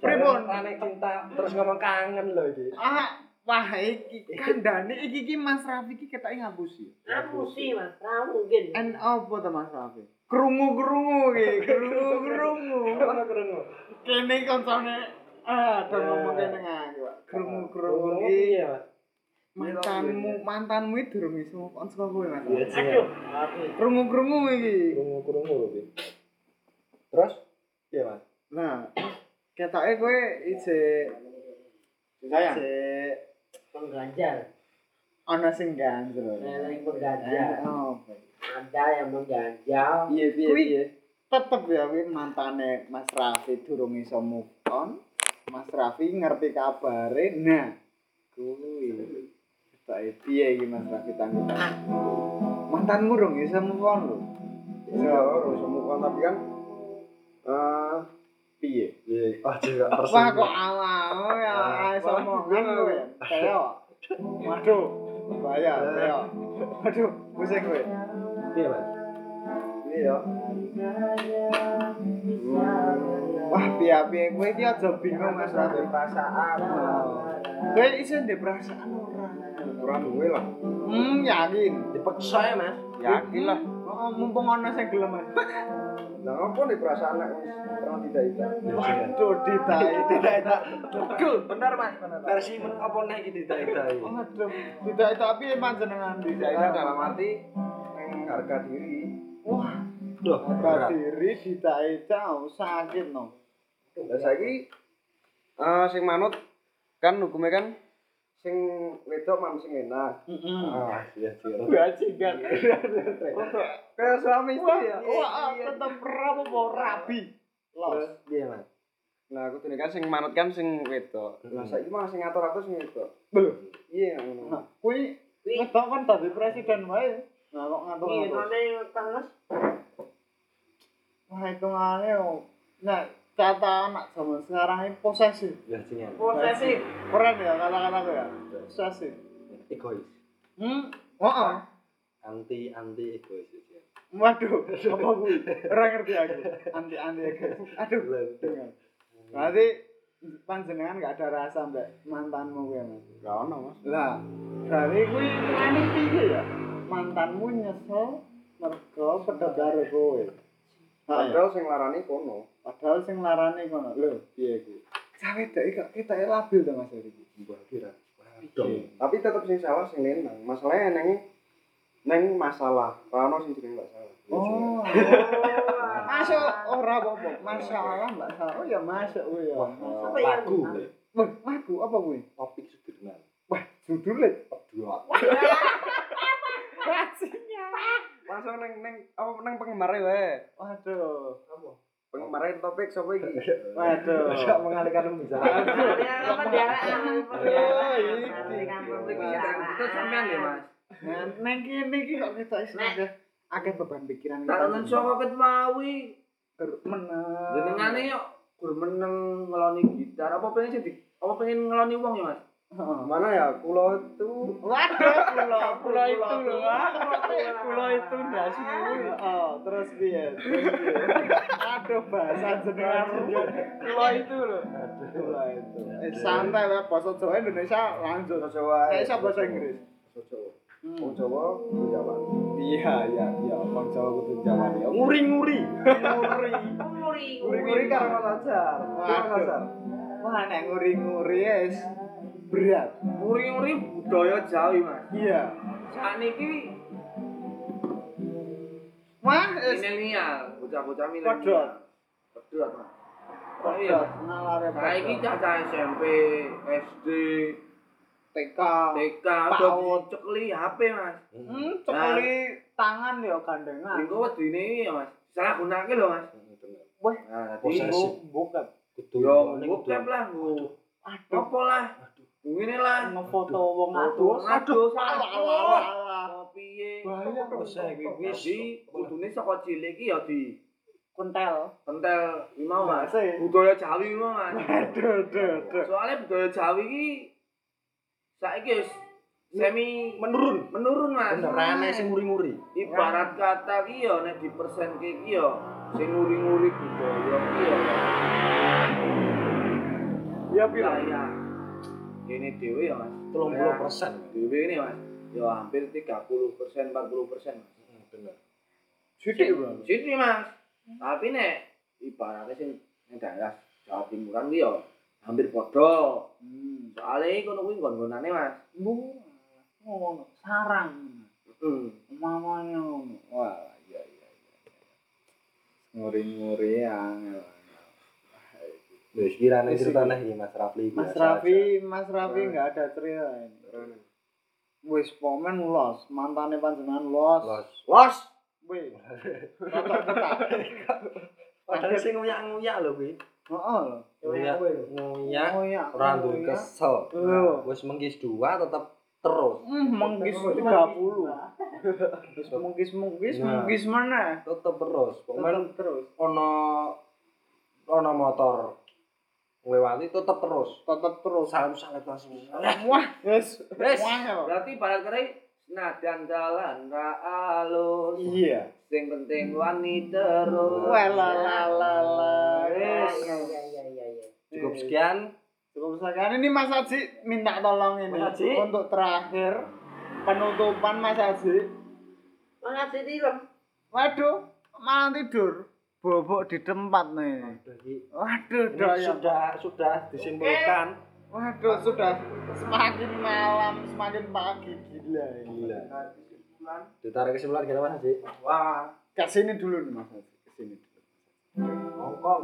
Pripun? Rane cinta terus ngomong kangen lho iki. Ah, wah iki kandhane iki iki Mas Rafi iki ketoke ngapusi. Ngapusi mas, ra mungkin. En apa to Mas Rafi? Krungu-krungu iki, krungu-krungu. Ono krungu. Kene koncone ah, do ngomong kene Pak. Krungu-krungu iki. ya, Mas. Mantanmu, mantanmu iki durung iso move on saka kowe, Mas. Iya, Aduh, Krungu-krungu iki. Krungu-krungu lho iki. Terus iya, Mas. Nah, ketoke kowe isih Sayang. isih mengganjal. ana sing ganjel. Yang mengganjal. Oh, Ada yang mengganjal. piye Kuwi- piye. Tetep ya kuwi mantane Mas Raffi durung iso move on. Mas Raffi ngerti kabare. Nah, kuwi. Ketoke piye iki Mas Raffi tanggung? Mantanmu durung iso move on lho. Iso harus move tapi kan eh piye? Ah Wah kok awal ya iso omongan kowe. Kayak Waduh, bahaya, kayak. Waduh, pusing kowe. Iya, Mas. Iya. Wah, piye-piye kowe iki aja bingung Mas Raffi. perasaan. Kowe iso ndek perasaan ora? Ora duwe lah. Hmm, yakin. Dipaksa ya, Mas. Yakin lah. Oh, mumpung ana sing gelem Mas. Lah ngopo nih perasaan nek wis pernah tidak itu? Waduh, ditai, ditai. Betul, benar, Mas. Versi men apa nek iki ditai-tai. Waduh, ditai tapi panjenengan Tidak ditai. dalam arti neng harga diri. Wah, Duh, harga diri ditai jauh sakit no. Lah saiki eh sing manut kan hukumnya kan sing wedok man sing enak. Heeh. Ah, iya, iya. Bajingan. Kayak suami Wah, istri ya. wah, tetep rapi apa rabi. Los. Iya, Mas. Nah, aku tuh kan sing manut kan sing wedok. Lah saiki mah sing ngatur-atur sing wedok. Belum. Iya ngono. Nah, Kuwi ngedok kan tadi presiden wae. Nah, kok ngatur ngatur. nane Kang Mas. Wah, hitungane yo. Nah, kata anak zaman sekarang ini posesif. Ya, jingan. Posesif. Keren ya kata-kata gue ya. Posesif. Egois. Hmm. Oh, Anti anti egois ya. Waduh, apa gue? Orang ngerti aku. Anti-anti guys. Aduh. dengar. Berarti panjenengan gak ada rasa mbak mantanmu gue mas. Gak ono, Mas. Lah, dari gue ngani piye ya? Mantanmu nyesel mergo kowe. Ha, ya. Padahal sing larani kono. Padahal sing larane kono. Lho, piye iku? Cawe dek gak kita labil to Mas. Mbah kira. Tapi tetep sing salah sing lenang. Masalahnya neng neng masalah. Kalau sing jeneng mbak salah. Oh. Masuk ora apa-apa. Masalah Mbak Sarah ya masuk kuwi ya. Apa lagu Wah, lagu apa kuwi? topik Sudirman Wah, judulnya dua Masuk neng neng apa neng penggemar wae. Waduh. Penggemar topik sapa iki? Waduh. Tidak mengalihkan pembicaraan Itu sampean ya, Mas. Nah, neng kene iki kok kita istilahnya akeh beban pikiran. Tak nonton saka ket mawi. menang. Jenengane yo gur meneng ngeloni gitar. Apa pengen sih di apa pengen ngeloni wong ya, Mas? Mana ya? Kulo itu Waduh, pulau, pulau itu loh. Pulau itu ndasmu. Oh, terus piye? Aduh, bahasa jenengan. Pulau itu loh. Pulau itu. Eh, santai wae basa Jawa Indonesia lanjut. Jawa. Kayak siapa bahasa Inggris? Jawa. Hmm. Wong Jawa, kudu Jawa. Iya, iya, iya. Wong Jawa kudu Jawa ya. Nguri-nguri. Nguri. Muri. Nguri karo. Mas Ajar. Wah, nek nguri-nguri es berat. Muri-muri budaya Jawi, Mas. Iya. Saniki Wah, es milenial, bocah-bocah milenial. Pedot, Mas. Oh iya. Nalare Saiki cacah SMP, SD, TK. TK, Paut. udah dicekli HP, Mas. Hmm, cekali tangan ya gandengan. Minggu wedine ya, Mas. Salah gunake lho, Mas. Wah, Nah, Posesif. dadi bukan. kudu yo bokep lah, Bu. Aduh, Apa lah? Ngene lah. ngefoto wong adus. piye? Bahaya. Posesif iki wis kudune saka cilik iki ya di Kuntel. kentel iki mau, Mas. Bahasa. Budaya Jawi mau, Mas. Aduh, aduh, aduh. Soalnya budaya Jawi iki saiki wis semi menurun, menurun, Mas. benerane sing nguri-nguri Ibarat kata ki ya nek dipersenke ki ya sing nguri-nguri budaya ki ya Ya pira? wilayah ini dhewe ya Mas. 30 persen Dhewe ini Mas. Ya hampir 30 persen, 40 persen. bener Sithik, Bro. Sini Mas. Tapi nek ibaratnya sing ning daerah Jawa Timuran ki ya hampir padha. Hmm. Soale kono kuwi nggon-ngonane Mas. Bu, ngono, sarang. Heeh. Mamanya ngono. Wah, iya iya iya. Nguri-nguri angel. wis kirane ceritane iki Mas Rafli Mas Raffi, Mas Raffi enggak ada cerita ini. Wis pomen los, mantane panjenengan los. los Los. Wih. Padahal sing nguyak-nguyak lho kuwi Heeh Oh iya. ora duwe kesel wis mengkis dua tetep terus Hmm, menggis 30. Wis menggis-menggis, Nah. menggis mana? tetep terus Tetep terus. ono ono motor nglewati tetep terus Tetep terus. salam-salam langsung Wah, wis. Wes. Wah, Berarti barat kere senajan jalan ra alus. Iya. Sing penting wani terus. Wala la la la. Wis. cukup sekian Cukup sekian ini Mas Haji minta tolong ini Mas Haji? untuk terakhir penutupan Mas Haji. Mana sih film? Waduh, malah tidur. Bobok di tempat nih. Waduh, Ini sudah sudah disimpulkan Waduh, sudah semakin malam, semakin pagi gila. ini. Gila ditarik kesimpulan gimana Mas Haji? Wah, ke sini dulu nih Mas Haji, ke sini dulu. Hongkong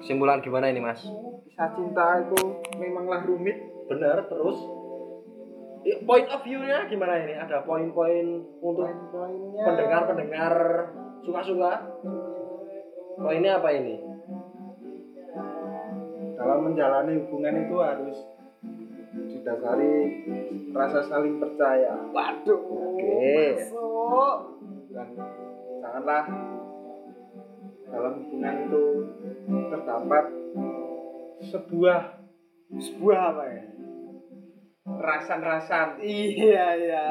kesimpulan gimana ini Mas? Kisah cinta itu memanglah rumit. bener terus? I- point of view-nya gimana ini? Ada poin-poin untuk pendengar-pendengar suka-suka? Poinnya apa ini? Dalam menjalani hubungan itu harus didasari rasa saling percaya. Waduh. Oke. masuk. Dan janganlah dalam hubungan itu terdapat sebuah sebuah apa ya? Rasan-rasan. Iya iya,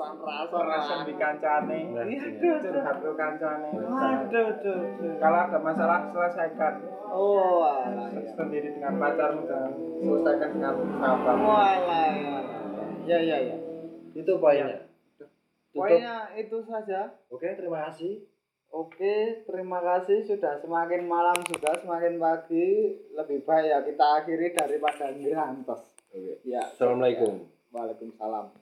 rasan-rasan rasan di kancane. Iya, iya. curhat ke kancane. Waduh, duh, duh. Kalau ada masalah selesaikan. Oh, sendiri dengan pacarmu dan selesaikan dengan sahabat. Walah. Ya ya ya. itu poinnya Pokoknya itu saja. Oke, terima kasih. Oke, terima kasih sudah semakin malam juga, semakin pagi. Lebih baik ya kita akhiri daripada ngerantos. Oke. Ya. Assalamualaikum. Waalaikumsalam.